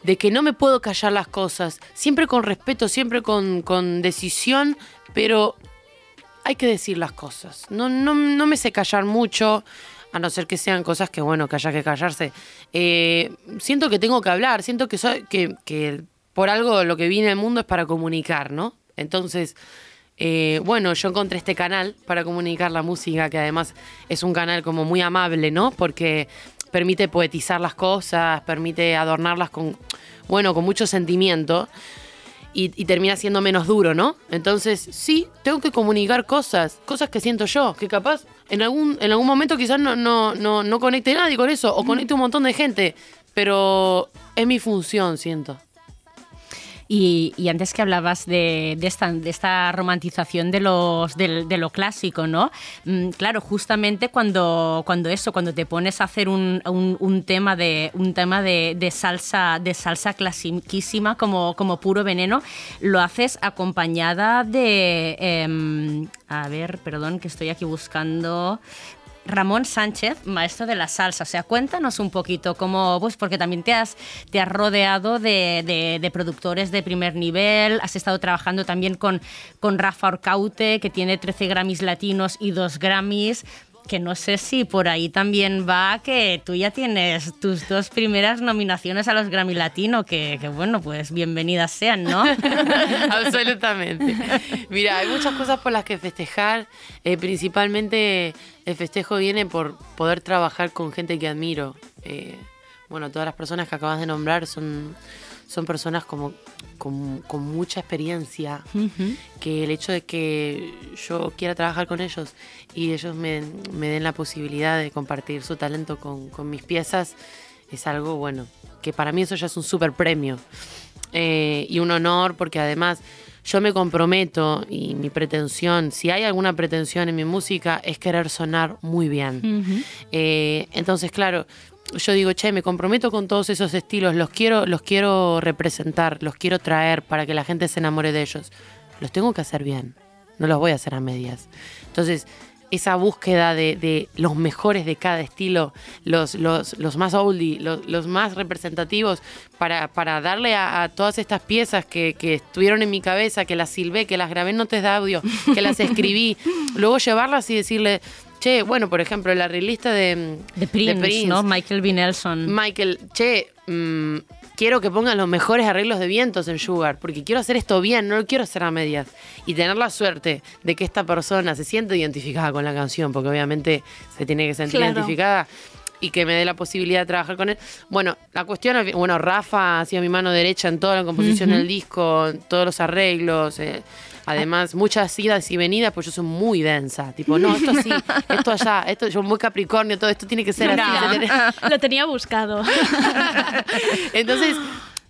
de que no me puedo callar las cosas, siempre con respeto, siempre con, con decisión, pero hay que decir las cosas. No, no, no me sé callar mucho, a no ser que sean cosas que, bueno, que haya que callarse. Eh, siento que tengo que hablar, siento que, soy, que, que por algo lo que viene al mundo es para comunicar, ¿no? Entonces, eh, bueno, yo encontré este canal para comunicar la música, que además es un canal como muy amable, ¿no? Porque permite poetizar las cosas, permite adornarlas con, bueno, con mucho sentimiento y, termina siendo menos duro, ¿no? Entonces, sí, tengo que comunicar cosas, cosas que siento yo, que capaz en algún, en algún momento quizás no, no, no, no conecte nadie con eso, o conecte un montón de gente, pero es mi función, siento. Y, antes que hablabas de, de esta, de romantización de, los, del- de, lo clásico, ¿no? Mm, claro, justamente cuando, cuando eso, cuando te pones a hacer un, tema de, un tema de, de salsa, de salsa clasiquísima como, como puro veneno, lo haces acompañada de... em, a ver, perdón, que estoy aquí buscando... Ramón Sánchez, maestro de la salsa. O sea, cuéntanos un poquito cómo, pues porque también te has, te has rodeado de, de- productores de primer nivel, has estado trabajando también con, con Rafa Orcaute, que tiene 13 Grammys latinos y 2 Grammys. Que no sé si por ahí también va que tú ya tienes tus dos primeras nominaciones a los Grammy Latino, que, que bueno, pues bienvenidas sean, ¿no? Absolutamente. Mira, hay muchas cosas por las que festejar. Eh, principalmente el festejo viene por poder trabajar con gente que admiro. Eh, bueno, todas las personas que acabas de nombrar son, son personas como, con, con mucha experiencia. Que el hecho de que yo quiera trabajar con ellos y ellos me, me den la posibilidad de compartir su talento con, con mis piezas es algo bueno. Que para mí eso ya es un super premio eh, y un honor porque además yo me comprometo y mi pretensión, si hay alguna pretensión en mi música, es querer sonar muy bien. Eh, entonces, claro, yo digo, che, me comprometo con todos esos estilos, los quiero, los quiero representar, los quiero traer para que la gente se enamore de ellos. Los tengo que hacer bien. no los voy a hacer a medias. Entonces, esa búsqueda de, de los mejores de cada estilo, los, los, los más oldie, los, los más representativos, para, para darle a, a todas estas piezas que, que estuvieron en mi cabeza, que las silbé, que las grabé en notas de audio, que las escribí, luego llevarlas y decirle, che, bueno, por ejemplo, la realista de, De Prince, ¿no? Michael B. Nelson. Michael, che, mm, quiero que pongan los mejores arreglos de vientos en Sugar, porque quiero hacer esto bien, no lo quiero hacer a medias. Y tener la suerte de que esta persona se siente identificada con la canción, porque obviamente se tiene que sentir Claro. identificada y que me dé la posibilidad de trabajar con él. Bueno, la cuestión, es- bueno, Rafa ha sido mi mano derecha en toda la composición del disco, en todos los arreglos. eh, Además, muchas idas y venidas, pues yo soy muy densa. Tipo, no, esto sí, esto allá, esto yo muy Capricornio, todo esto tiene que ser así. Lo tenía buscado. entonces,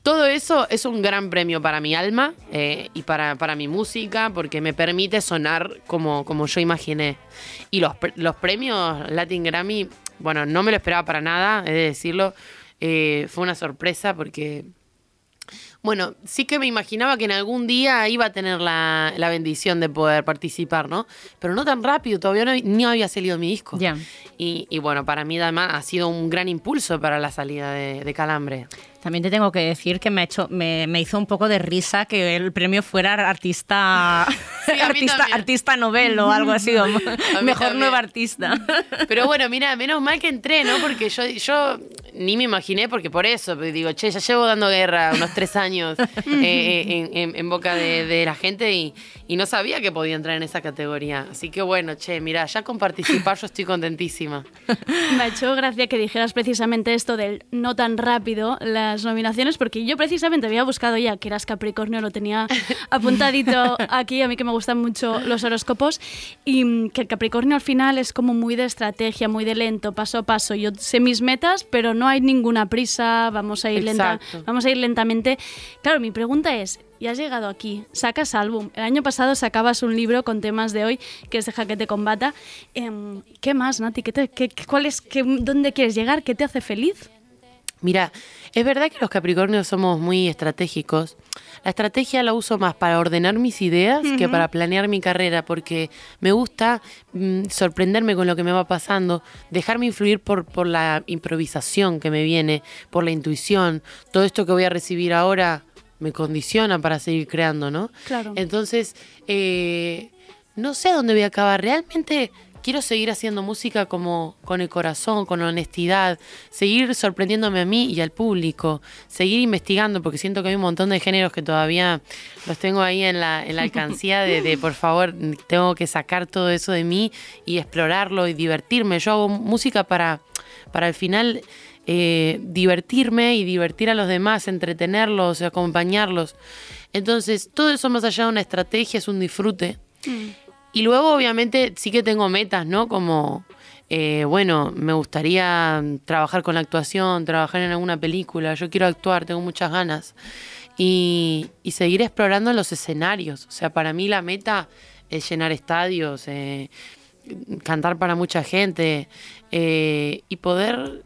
todo eso es un gran premio para mi alma eh, y para, para mi música, porque me permite sonar como, como yo imaginé. Y los, los premios Latin Grammy, bueno, no me lo esperaba para nada, he de decirlo. Eh, fue una sorpresa porque, bueno, sí que me imaginaba que en algún día iba a tener la, la bendición de poder participar, ¿no? Pero no tan rápido, todavía no, ni había salido mi disco. Ya. Y, y bueno, para mí además ha sido un gran impulso para la salida de, de Calambre. También te tengo que decir que me, ha hecho, me, me hizo un poco de risa que el premio fuera artista, artista, artista novel o algo así, o mejor también. nueva artista. Pero bueno, mira, menos mal que entré, ¿no? Porque yo, yo ni me imaginé, porque por eso, digo, che, ya llevo dando guerra unos tres años eh, eh, en, en- en boca de, de la gente y, y no sabía que podía entrar en esa categoría. Así que bueno, che, mira, ya con participar yo estoy contentísima. Me ha hecho gracia que dijeras precisamente esto del no tan rápido las nominaciones, porque yo precisamente había buscado ya que eras Capricornio, lo tenía apuntadito aquí, a mí que me gustan mucho los horóscopos, y mm, que el Capricornio al final es como muy de estrategia, muy de lento, paso a paso. Yo sé mis metas, pero no hay ninguna prisa, vamos a ir, lenta, vamos a ir lentamente. Claro, mi pregunta es, ya has llegado aquí, sacas álbum. El año pasado sacabas un libro con temas de hoy, que es Deja que te combata. Em, ¿Qué más, Nati? ¿Qué te- qué- cuál es, qué- ¿Dónde quieres llegar? ¿Qué te hace feliz? Mira, es verdad que los Capricornios somos muy estratégicos. La estrategia la uso más para ordenar mis ideas que para planear mi carrera, porque me gusta mm, sorprenderme con lo que me va pasando, dejarme influir por, por la improvisación que me viene, por la intuición. Todo esto que voy a recibir ahora me condiciona para seguir creando, ¿no? Claro. Entonces, eh, no sé dónde voy a acabar. Realmente quiero seguir haciendo música como con el corazón, con honestidad, seguir sorprendiéndome a mí y al público, seguir investigando, porque siento que hay un montón de géneros que todavía los tengo ahí en la, en la alcancía de, por favor, tengo que sacar todo eso de mí y explorarlo y divertirme. Yo hago música para, para al final eh, divertirme y divertir a los demás, entretenerlos, acompañarlos. Entonces, todo eso más allá de una estrategia es un disfrute. Y luego, obviamente, sí que tengo metas, ¿no? Como, eh, bueno, me gustaría trabajar con la actuación, trabajar en alguna película. Yo quiero actuar, tengo muchas ganas. Y, y seguir explorando los escenarios. O sea, para mí la meta es llenar estadios, eh, cantar para mucha gente eh, y poder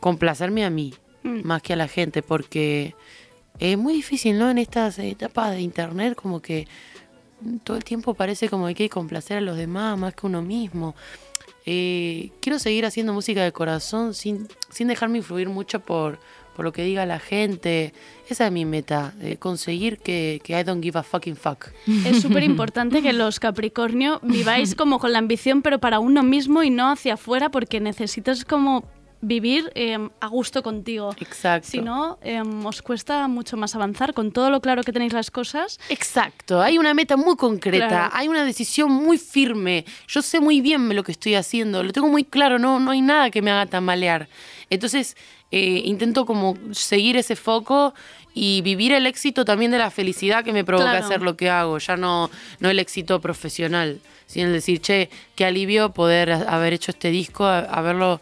complacerme a mí Mm. más que a la gente, porque es muy difícil, ¿no? En estas etapas de internet, como que todo el tiempo parece como que hay que complacer a los demás más que uno mismo. Eh, quiero seguir haciendo música de corazón sin, sin dejarme influir mucho por, por lo que diga la gente. Esa es mi meta, eh, conseguir que, que I don't give a fucking fuck. Es súper importante que los Capricornio viváis como con la ambición, pero para uno mismo y no hacia afuera, porque necesitas como vivir eh, a gusto contigo. Exacto. Si no, eh, os cuesta mucho más avanzar con todo lo claro que tenéis las cosas. Exacto, hay una meta muy concreta, Claro. hay una decisión muy firme. Yo sé muy bien lo que estoy haciendo, lo tengo muy claro, no, no hay nada que me haga tambalear. Entonces, eh, intento como seguir ese foco y vivir el éxito también de la felicidad que me provoca Claro. hacer lo que hago, ya no, no el éxito profesional, sino el decir, che, qué alivio poder haber hecho este disco, haberlo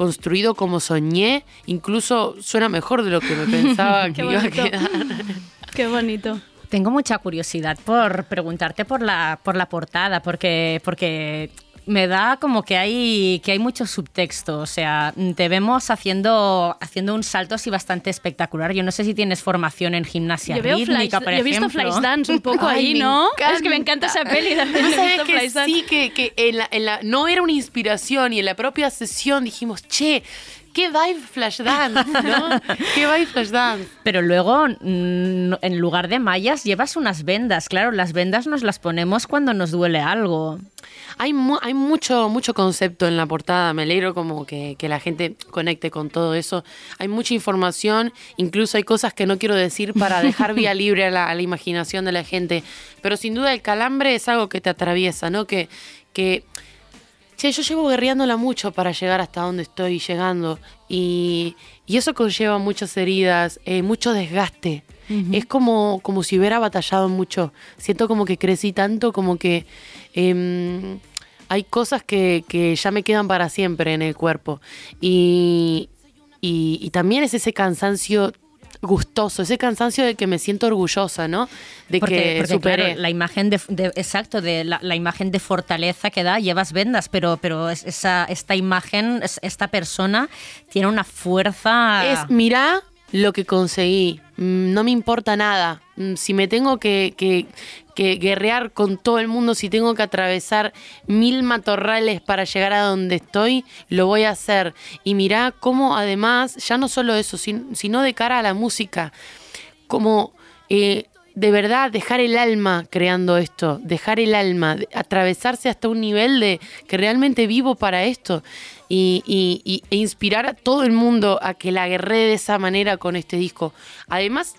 construido como soñé, incluso suena mejor de lo que me pensaba que iba a quedar. Qué bonito. Tengo mucha curiosidad por preguntarte por la, por la portada, porque, porque me da como que hay, que hay mucho subtexto. O sea, te vemos haciendo, haciendo un salto así bastante espectacular. Yo no sé si tienes formación en gimnasia Yo veo rítmica, flash- por yo he visto ejemplo. Flashdance un poco Ay, ahí, ¿no? encanta. Es que me encanta esa peli. también he visto que sí, que, que en la, en la- no era una inspiración y en la propia sesión dijimos, che, qué vibe Flashdance, ¿no? qué vibe Flashdance. Pero luego, mm, en lugar de mallas, llevas unas vendas. Claro, las vendas nos las ponemos cuando nos duele algo. Hay, mu- hay mucho, mucho concepto en la portada, me alegro como que, que la gente conecte con todo eso. Hay mucha información, incluso hay cosas que no quiero decir para dejar vía libre a la, a la imaginación de la gente. Pero sin duda el calambre es algo que te atraviesa, ¿no? Que, que Che, yo llevo guerreándola mucho para llegar hasta donde estoy llegando y, y eso conlleva muchas heridas, eh, mucho desgaste. Es como, como si hubiera batallado mucho. Siento como que crecí tanto, como que em, hay cosas que, que ya me quedan para siempre en el cuerpo. Y, y, y también es ese cansancio gustoso, ese cansancio de que me siento orgullosa, ¿no? De Porque, que porque, superé. claro, la imagen de, de- exacto, de la, la imagen de fortaleza que da, llevas vendas, pero, pero es- esa, esta imagen, es- esta persona tiene una fuerza. Es, mirá lo que conseguí, Mm, no me importa nada. Mm, Si me tengo que, que- guerrear con todo el mundo, si tengo que atravesar mil matorrales para llegar a donde estoy, lo voy a hacer. Y mirá cómo además, ya no solo eso, sin- sino de cara a la música, como eh, de verdad dejar el alma creando esto, dejar el alma, atravesarse hasta un nivel de que realmente vivo para esto y, y- y- e inspirar a todo el mundo a que la guerre de esa manera con este disco. Además,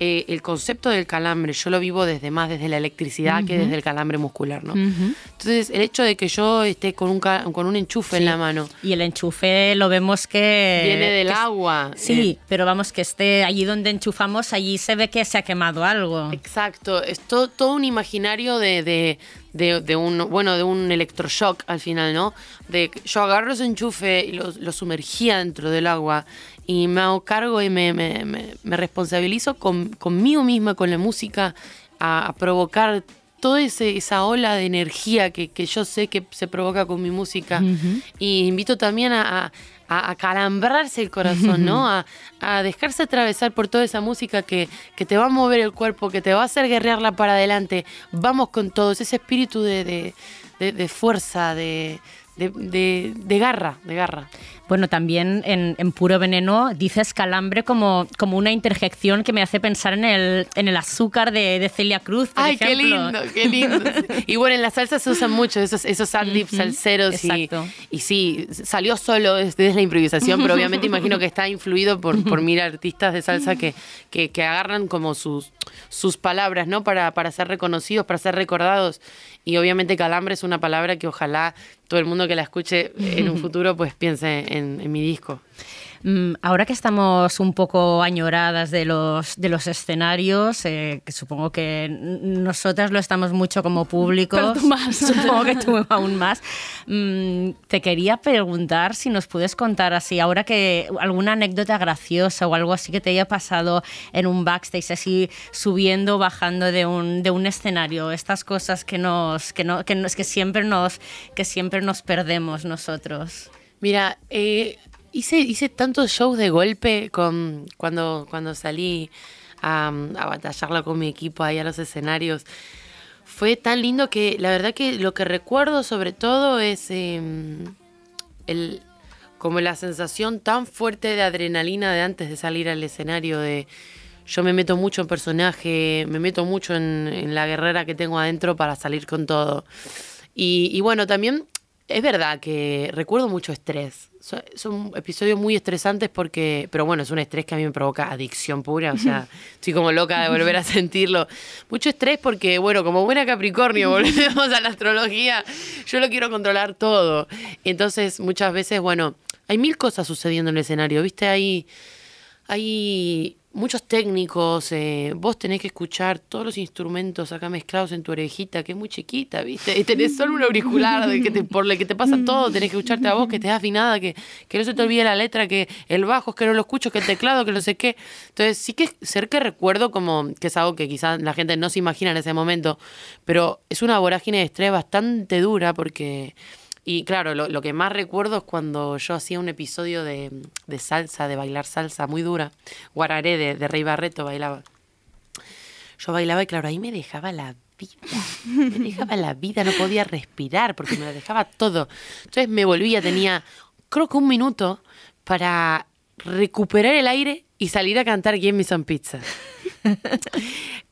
eh, el concepto del calambre, yo lo vivo desde más desde la electricidad que Ujú. desde el calambre muscular, ¿no? Ujú. Entonces, el hecho de que yo esté con un, con un enchufe en Sí. la mano, Y el enchufe lo vemos que... viene del que agua. Sí, eh, pero vamos, que esté allí donde enchufamos, allí se ve que se ha quemado algo. Exacto, es to- todo un imaginario de, de, de- de un, bueno, de un electroshock al final, ¿no? De que yo agarro ese enchufe y lo, lo sumergía dentro del agua y me hago cargo y me, me- me- me responsabilizo con, conmigo misma, con la música, a, a provocar toda ese- esa ola de energía que, que yo sé que se provoca con mi música. Y invito también a, a- a acalambrarse el corazón, ¿no? A, a dejarse atravesar por toda esa música que, que te va a mover el cuerpo, que te va a hacer guerrearla para adelante. Vamos con todos, ese espíritu de, de- de- de fuerza, de, de, de- de garra, de garra. Bueno, también en, en Puro Veneno dices calambre como, como una interjección que me hace pensar en el, en el azúcar de, de Celia Cruz, por Ay, qué lindo, qué lindo. Y bueno, en la salsa se usan mucho esos, esos ad-libs Ujú, salseros y, y sí, salió solo desde la improvisación, pero obviamente imagino que está influido por, por mil artistas de salsa que, que, que agarran como sus, sus palabras, ¿no? Para, para ser reconocidos, para ser recordados. Y obviamente calambre es una palabra que ojalá todo el mundo que la escuche en un futuro pues piense en, en mi disco. Mm, Ahora que estamos un poco añoradas de los, de los escenarios, eh, que supongo que nosotras lo estamos mucho como público, supongo que tú aún más, mm, te quería preguntar si nos puedes contar así, ahora que alguna anécdota graciosa o algo así que te haya pasado en un backstage, así subiendo o bajando de un, de un escenario, estas cosas que, nos, que, no, que, nos, que, siempre nos, que siempre nos perdemos nosotros. Mira, eh, hice, hice tantos shows de golpe con, cuando, cuando salí a, a batallarla con mi equipo ahí a los escenarios. Fue tan lindo que la verdad que lo que recuerdo sobre todo es eh, el, como la sensación tan fuerte de adrenalina de antes de salir al escenario, de yo me meto mucho en personaje, me meto mucho en, la guerrera que tengo adentro para salir con todo. Y bueno, también es verdad que recuerdo mucho estrés. Son, episodios muy estresantes porque, pero bueno, es un estrés que a mí me provoca adicción pura, o sea, estoy como loca de volver a sentirlo. Mucho estrés porque, bueno, como buena Capricornio, volvemos a la astrología, yo lo quiero controlar todo. Entonces, muchas veces, bueno, hay mil cosas sucediendo en el escenario, ¿viste? Hay, hay muchos técnicos, eh, vos tenés que escuchar todos los instrumentos acá mezclados en tu orejita, que es muy chiquita, ¿viste? Y tenés solo un auricular de que te, por el que te pasa todo, tenés que escucharte a vos, que estés afinada, que, que no se te olvide la letra, que el bajo es que no lo escucho, que el teclado, que no sé qué. Entonces sí que ser que recuerdo como que es algo que quizás la gente no se imagina en ese momento, pero es una vorágine de estrés bastante dura porque Y claro, lo, lo que más recuerdo es cuando yo hacía un episodio de, de salsa, de bailar salsa muy dura. Guararé de, de Rey Barreto bailaba. Yo bailaba y claro, ahí me dejaba la vida. Me dejaba la vida, no podía respirar porque me lo dejaba todo. Entonces me volvía, tenía creo que un minuto para recuperar el aire y salir a cantar Give Me Some Pizza.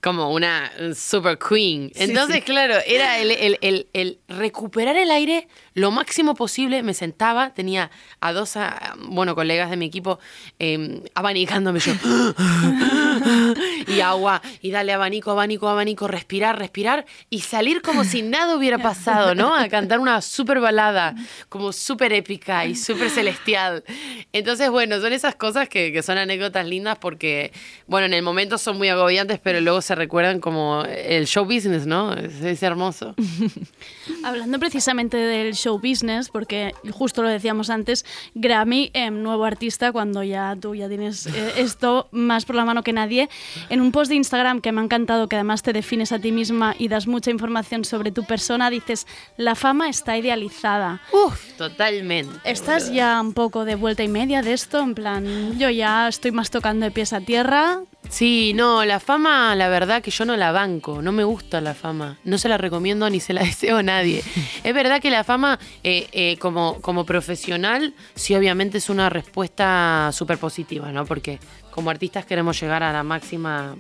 Como una super queen. Entonces, sí. claro, era el, el- el- el recuperar el aire lo máximo posible. Me sentaba, tenía a dos, ah, bueno, colegas de mi equipo eh, abanicándome yo. y agua, y darle abanico, abanico, abanico, respirar, respirar y salir como si nada hubiera pasado, ¿no? A cantar una super balada, como súper épica y súper celestial. Entonces, bueno, son esas cosas que, que son anécdotas lindas porque, bueno, en el momento son muy agobiantes, pero luego se recuerdan como el show business, ¿no? Es, es hermoso. Hablando precisamente del show business, porque justo lo decíamos antes, Grammy, eh, nuevo artista, cuando ya tú ya tienes eh, esto más por la mano que nadie, en un post de Instagram que me ha encantado, que además te defines a ti misma y das mucha información sobre tu persona, dices, la fama está idealizada. Uf, totalmente. ¿Estás boludo. ya un poco de vuelta y media de esto? En plan, yo ya estoy más tocando de pies a tierra. Sí, no, la fama, la verdad que yo no la banco, no me gusta la fama, no se la recomiendo ni se la deseo a nadie. es verdad que la fama eh, eh, como, como profesional, sí obviamente es una respuesta súper positiva, ¿no? Porque como artistas queremos llegar a la máxima,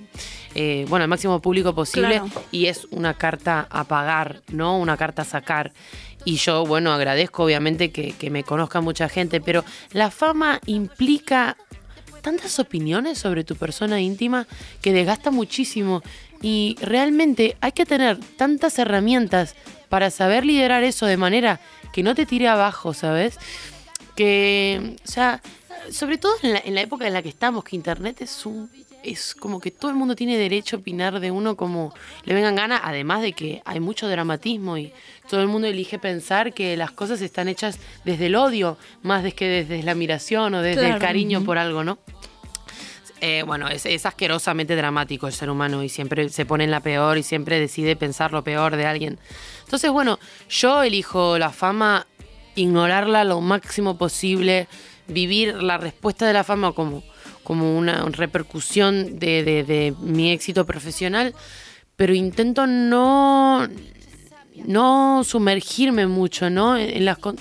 eh, bueno, al máximo público posible Claro. y es una carta a pagar, ¿no? Una carta a sacar. Y yo, bueno, agradezco obviamente que, que me conozca mucha gente, pero la fama implica tantas opiniones sobre tu persona íntima que desgasta muchísimo. Y realmente hay que tener tantas herramientas para saber liderar eso de manera que no te tire abajo, ¿sabes? Que, o sea, sobre todo en la, en la época en la que estamos, que Internet es un... Es como que todo el mundo tiene derecho a opinar de uno como le vengan ganas, además de que hay mucho dramatismo y todo el mundo elige pensar que las cosas están hechas desde el odio, más que desde la admiración o desde el cariño por algo, ¿no? Eh, bueno, es, es asquerosamente dramático el ser humano y siempre se pone en la peor y siempre decide pensar lo peor de alguien. Entonces, bueno, yo elijo la fama, ignorarla lo máximo posible, vivir la respuesta de la fama como, como una repercusión de, de- de mi éxito profesional, pero intento no, no sumergirme mucho, ¿no? En, en las con-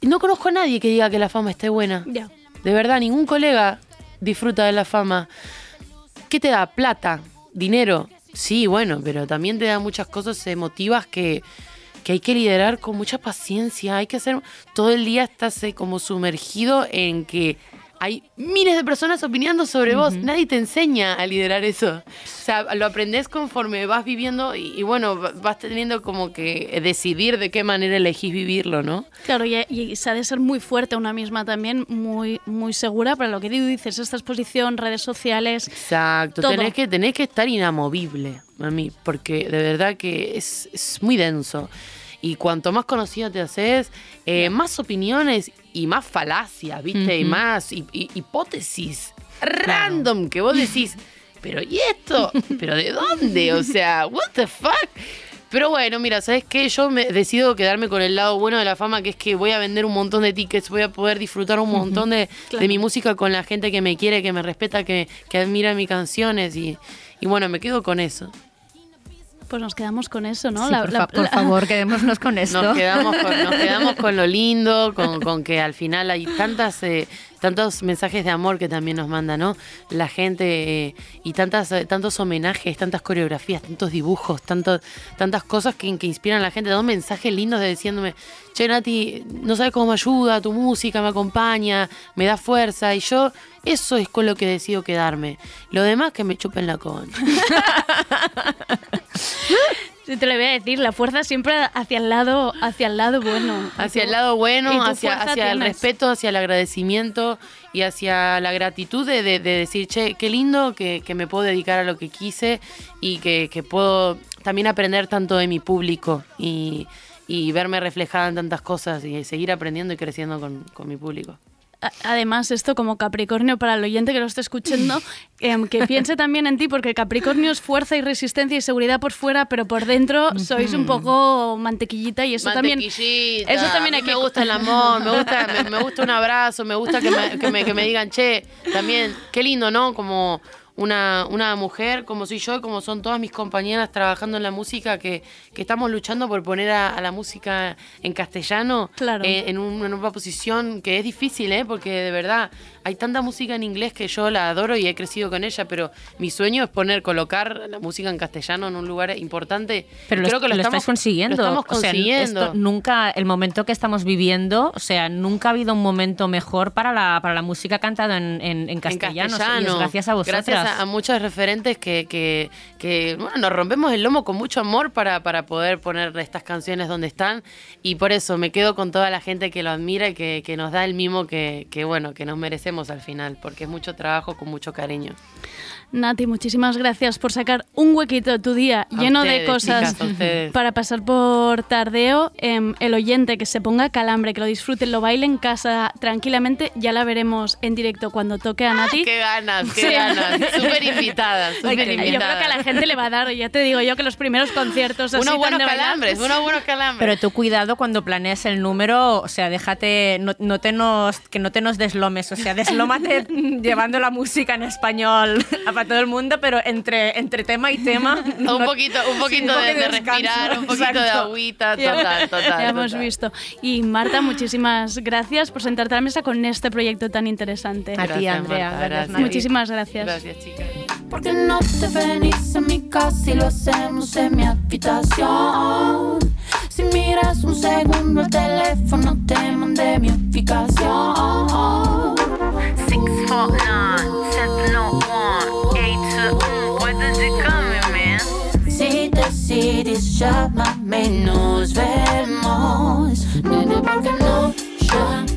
no conozco a nadie que diga que la fama esté buena. De verdad, ningún colega disfruta de la fama. ¿Qué te da? Plata, dinero. Sí, bueno, pero también te da muchas cosas emotivas que, que hay que liderar con mucha paciencia. Hay que hacer. Todo el día estás eh, como sumergido en que hay miles de personas opinando sobre vos. Nadie te enseña a liderar eso. O sea, lo aprendes conforme vas viviendo y, y bueno, va- vas teniendo como que decidir de qué manera elegís vivirlo, ¿no? Claro, y, y se ha de ser muy fuerte una misma también, muy, muy segura para lo que tú dices, esta exposición, redes sociales. Exacto, Todo. tenés que, tenés que estar inamovible, mami, porque de verdad que es, es muy denso. Y cuanto más conocido te haces, eh, más opiniones y más falacias, ¿viste? Y Ujú. más hi- hi- hipótesis random que vos decís, pero ¿y esto? ¿Pero de dónde? O sea, ¿what the fuck? Pero bueno, mira, ¿sabes qué? Yo me decido quedarme con el lado bueno de la fama, que es que voy a vender un montón de tickets, voy a poder disfrutar un montón de, Claro. de mi música con la gente que me quiere, que me respeta, que, que admira mis canciones y, y bueno, me quedo con eso. Pues nos quedamos con eso, ¿no? Sí, por, fa- por favor, quedémonos con esto. Nos quedamos con, nos quedamos con lo lindo, con, con que al final hay tantas, eh, tantos mensajes de amor que también nos manda, ¿no? La gente eh, y tantas, eh, tantos homenajes, tantas coreografías, tantos dibujos, tanto, tantas cosas que, inspiran a la gente. Dos mensajes lindos de diciéndome, che, Nati, no sabes cómo me ayuda, tu música me acompaña, me da fuerza. Y yo, eso es con lo que decido quedarme. Lo demás que me chupen la concha. Te lo voy a decir, la fuerza siempre hacia el lado, hacia el lado bueno. Hacia el lado bueno, hacia, hacia el respeto, hacia el agradecimiento y hacia la gratitud de, de- de decir, che, qué lindo que, que me puedo dedicar a lo que quise y que, que puedo también aprender tanto de mi público y, y verme reflejada en tantas cosas y seguir aprendiendo y creciendo con, con mi público. Además, esto como Capricornio, para el oyente que lo esté escuchando, em, que piense también en ti, porque Capricornio es fuerza y resistencia y seguridad por fuera, pero por dentro sois un poco mantequillita y eso también... Eso también hay que... me gusta el amor, me gusta, me, me gusta un abrazo, me gusta que me, que me- que me digan, che, también, qué lindo, ¿no? Como una, una mujer como soy yo como son todas mis compañeras trabajando en la música, que, que estamos luchando por poner a, a la música en castellano Claro. eh, en, un- en una posición que es difícil, ¿eh? Porque de verdad hay tanta música en inglés que yo la adoro y he crecido con ella, pero mi sueño es poner, colocar la música en castellano en un lugar importante. Pero Y lo, creo que lo, lo estamos consiguiendo. Lo estamos O sea, consiguiendo. esto nunca, el momento que estamos viviendo, o sea, nunca ha habido un momento mejor para la, para la música cantada en, en, en castellano. Y es gracias a vosotras. Gracias a, muchos referentes que, que, que, bueno, nos rompemos el lomo con mucho amor para, para poder poner estas canciones donde están. Y por eso me quedo con toda la gente que lo admira y que, que nos da el mimo que, que, bueno, que nos merecemos al final, porque es mucho trabajo con mucho cariño. Nati, muchísimas gracias por sacar un huequito de tu día A lleno de ustedes, cosas chicas, a para pasar por tardeo. Em, el oyente que se ponga calambre, que lo disfrute, lo baile en casa tranquilamente, ya la veremos en directo cuando toque a Nati. Ah, ¡Qué ganas, qué Sí. ganas! Súper invitada, súper que- Yo creo invitada. que a la gente le va a dar, ya te digo yo, que los primeros conciertos así Unos buenos de bailar, calambres, unos buenos calambres. Pero tú cuidado cuando planees el número, o sea, déjate, no, no te nos, que no te nos deslomes, o sea, deslómate llevando la música en español para todo el mundo, pero entre, entre tema y tema... un poquito, un poquito de, de respirar, un poquito de agüita, total, total. Ya hemos total. visto. Y Marta, muchísimas gracias por sentarte a la mesa con este proyecto tan interesante. A ti, Andrea, Marta, gracias, gracias. Muchísimas gracias. Gracias, chicas. ¿Por qué no te venís a mi casa y lo hacemos en mi habitación? Si miras un segundo el teléfono, te mandé mi ubicación. 649-701-821 Si decides, llámame, nos vemos. Nene, ¿por qué no llámate?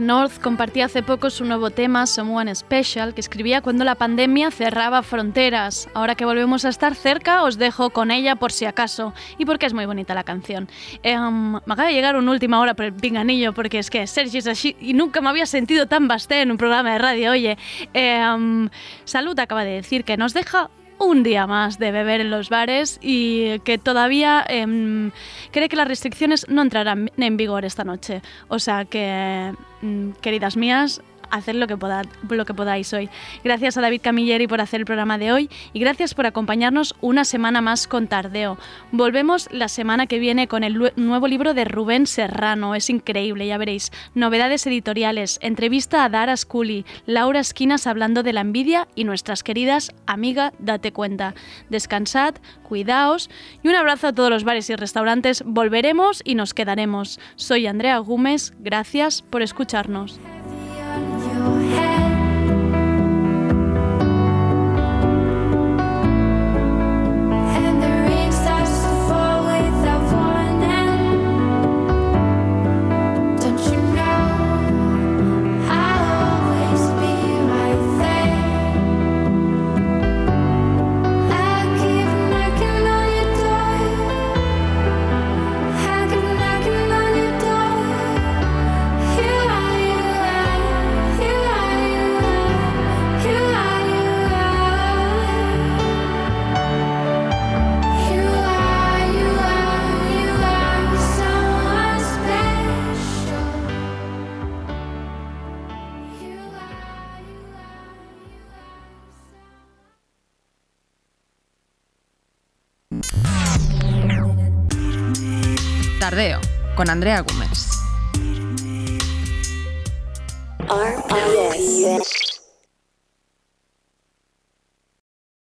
North compartía hace poco su nuevo tema, Someone Special, que escribía cuando la pandemia cerraba fronteras. Ahora que volvemos a estar cerca, os dejo con ella por si acaso y porque es muy bonita la canción. Em, me acaba de llegar una última hora por el pinganillo, porque es que Sergi es así y nunca me había sentido tan basté en un programa de radio. Oye, em, Salud acaba de decir que nos deja un día más de beber en los bares y que todavía em, cree que las restricciones no entrarán en vigor esta noche. O sea que, mm, queridas mías, haced lo que, podáis hoy. Gracias a David Camilleri por hacer el programa de hoy y gracias por acompañarnos una semana más con Tardeo. Volvemos la semana que viene con el nuevo libro de Rubén Serrano. Es increíble, ya veréis. Novedades editoriales, entrevista a Dara Scully, Laura Esquinas hablando de la envidia y nuestras queridas Amiga, date cuenta. Descansad, cuidaos y un abrazo a todos los bares y restaurantes. Volveremos y nos quedaremos. Soy Andrea Gómez, gracias por escucharnos. Con Andrea Gómez.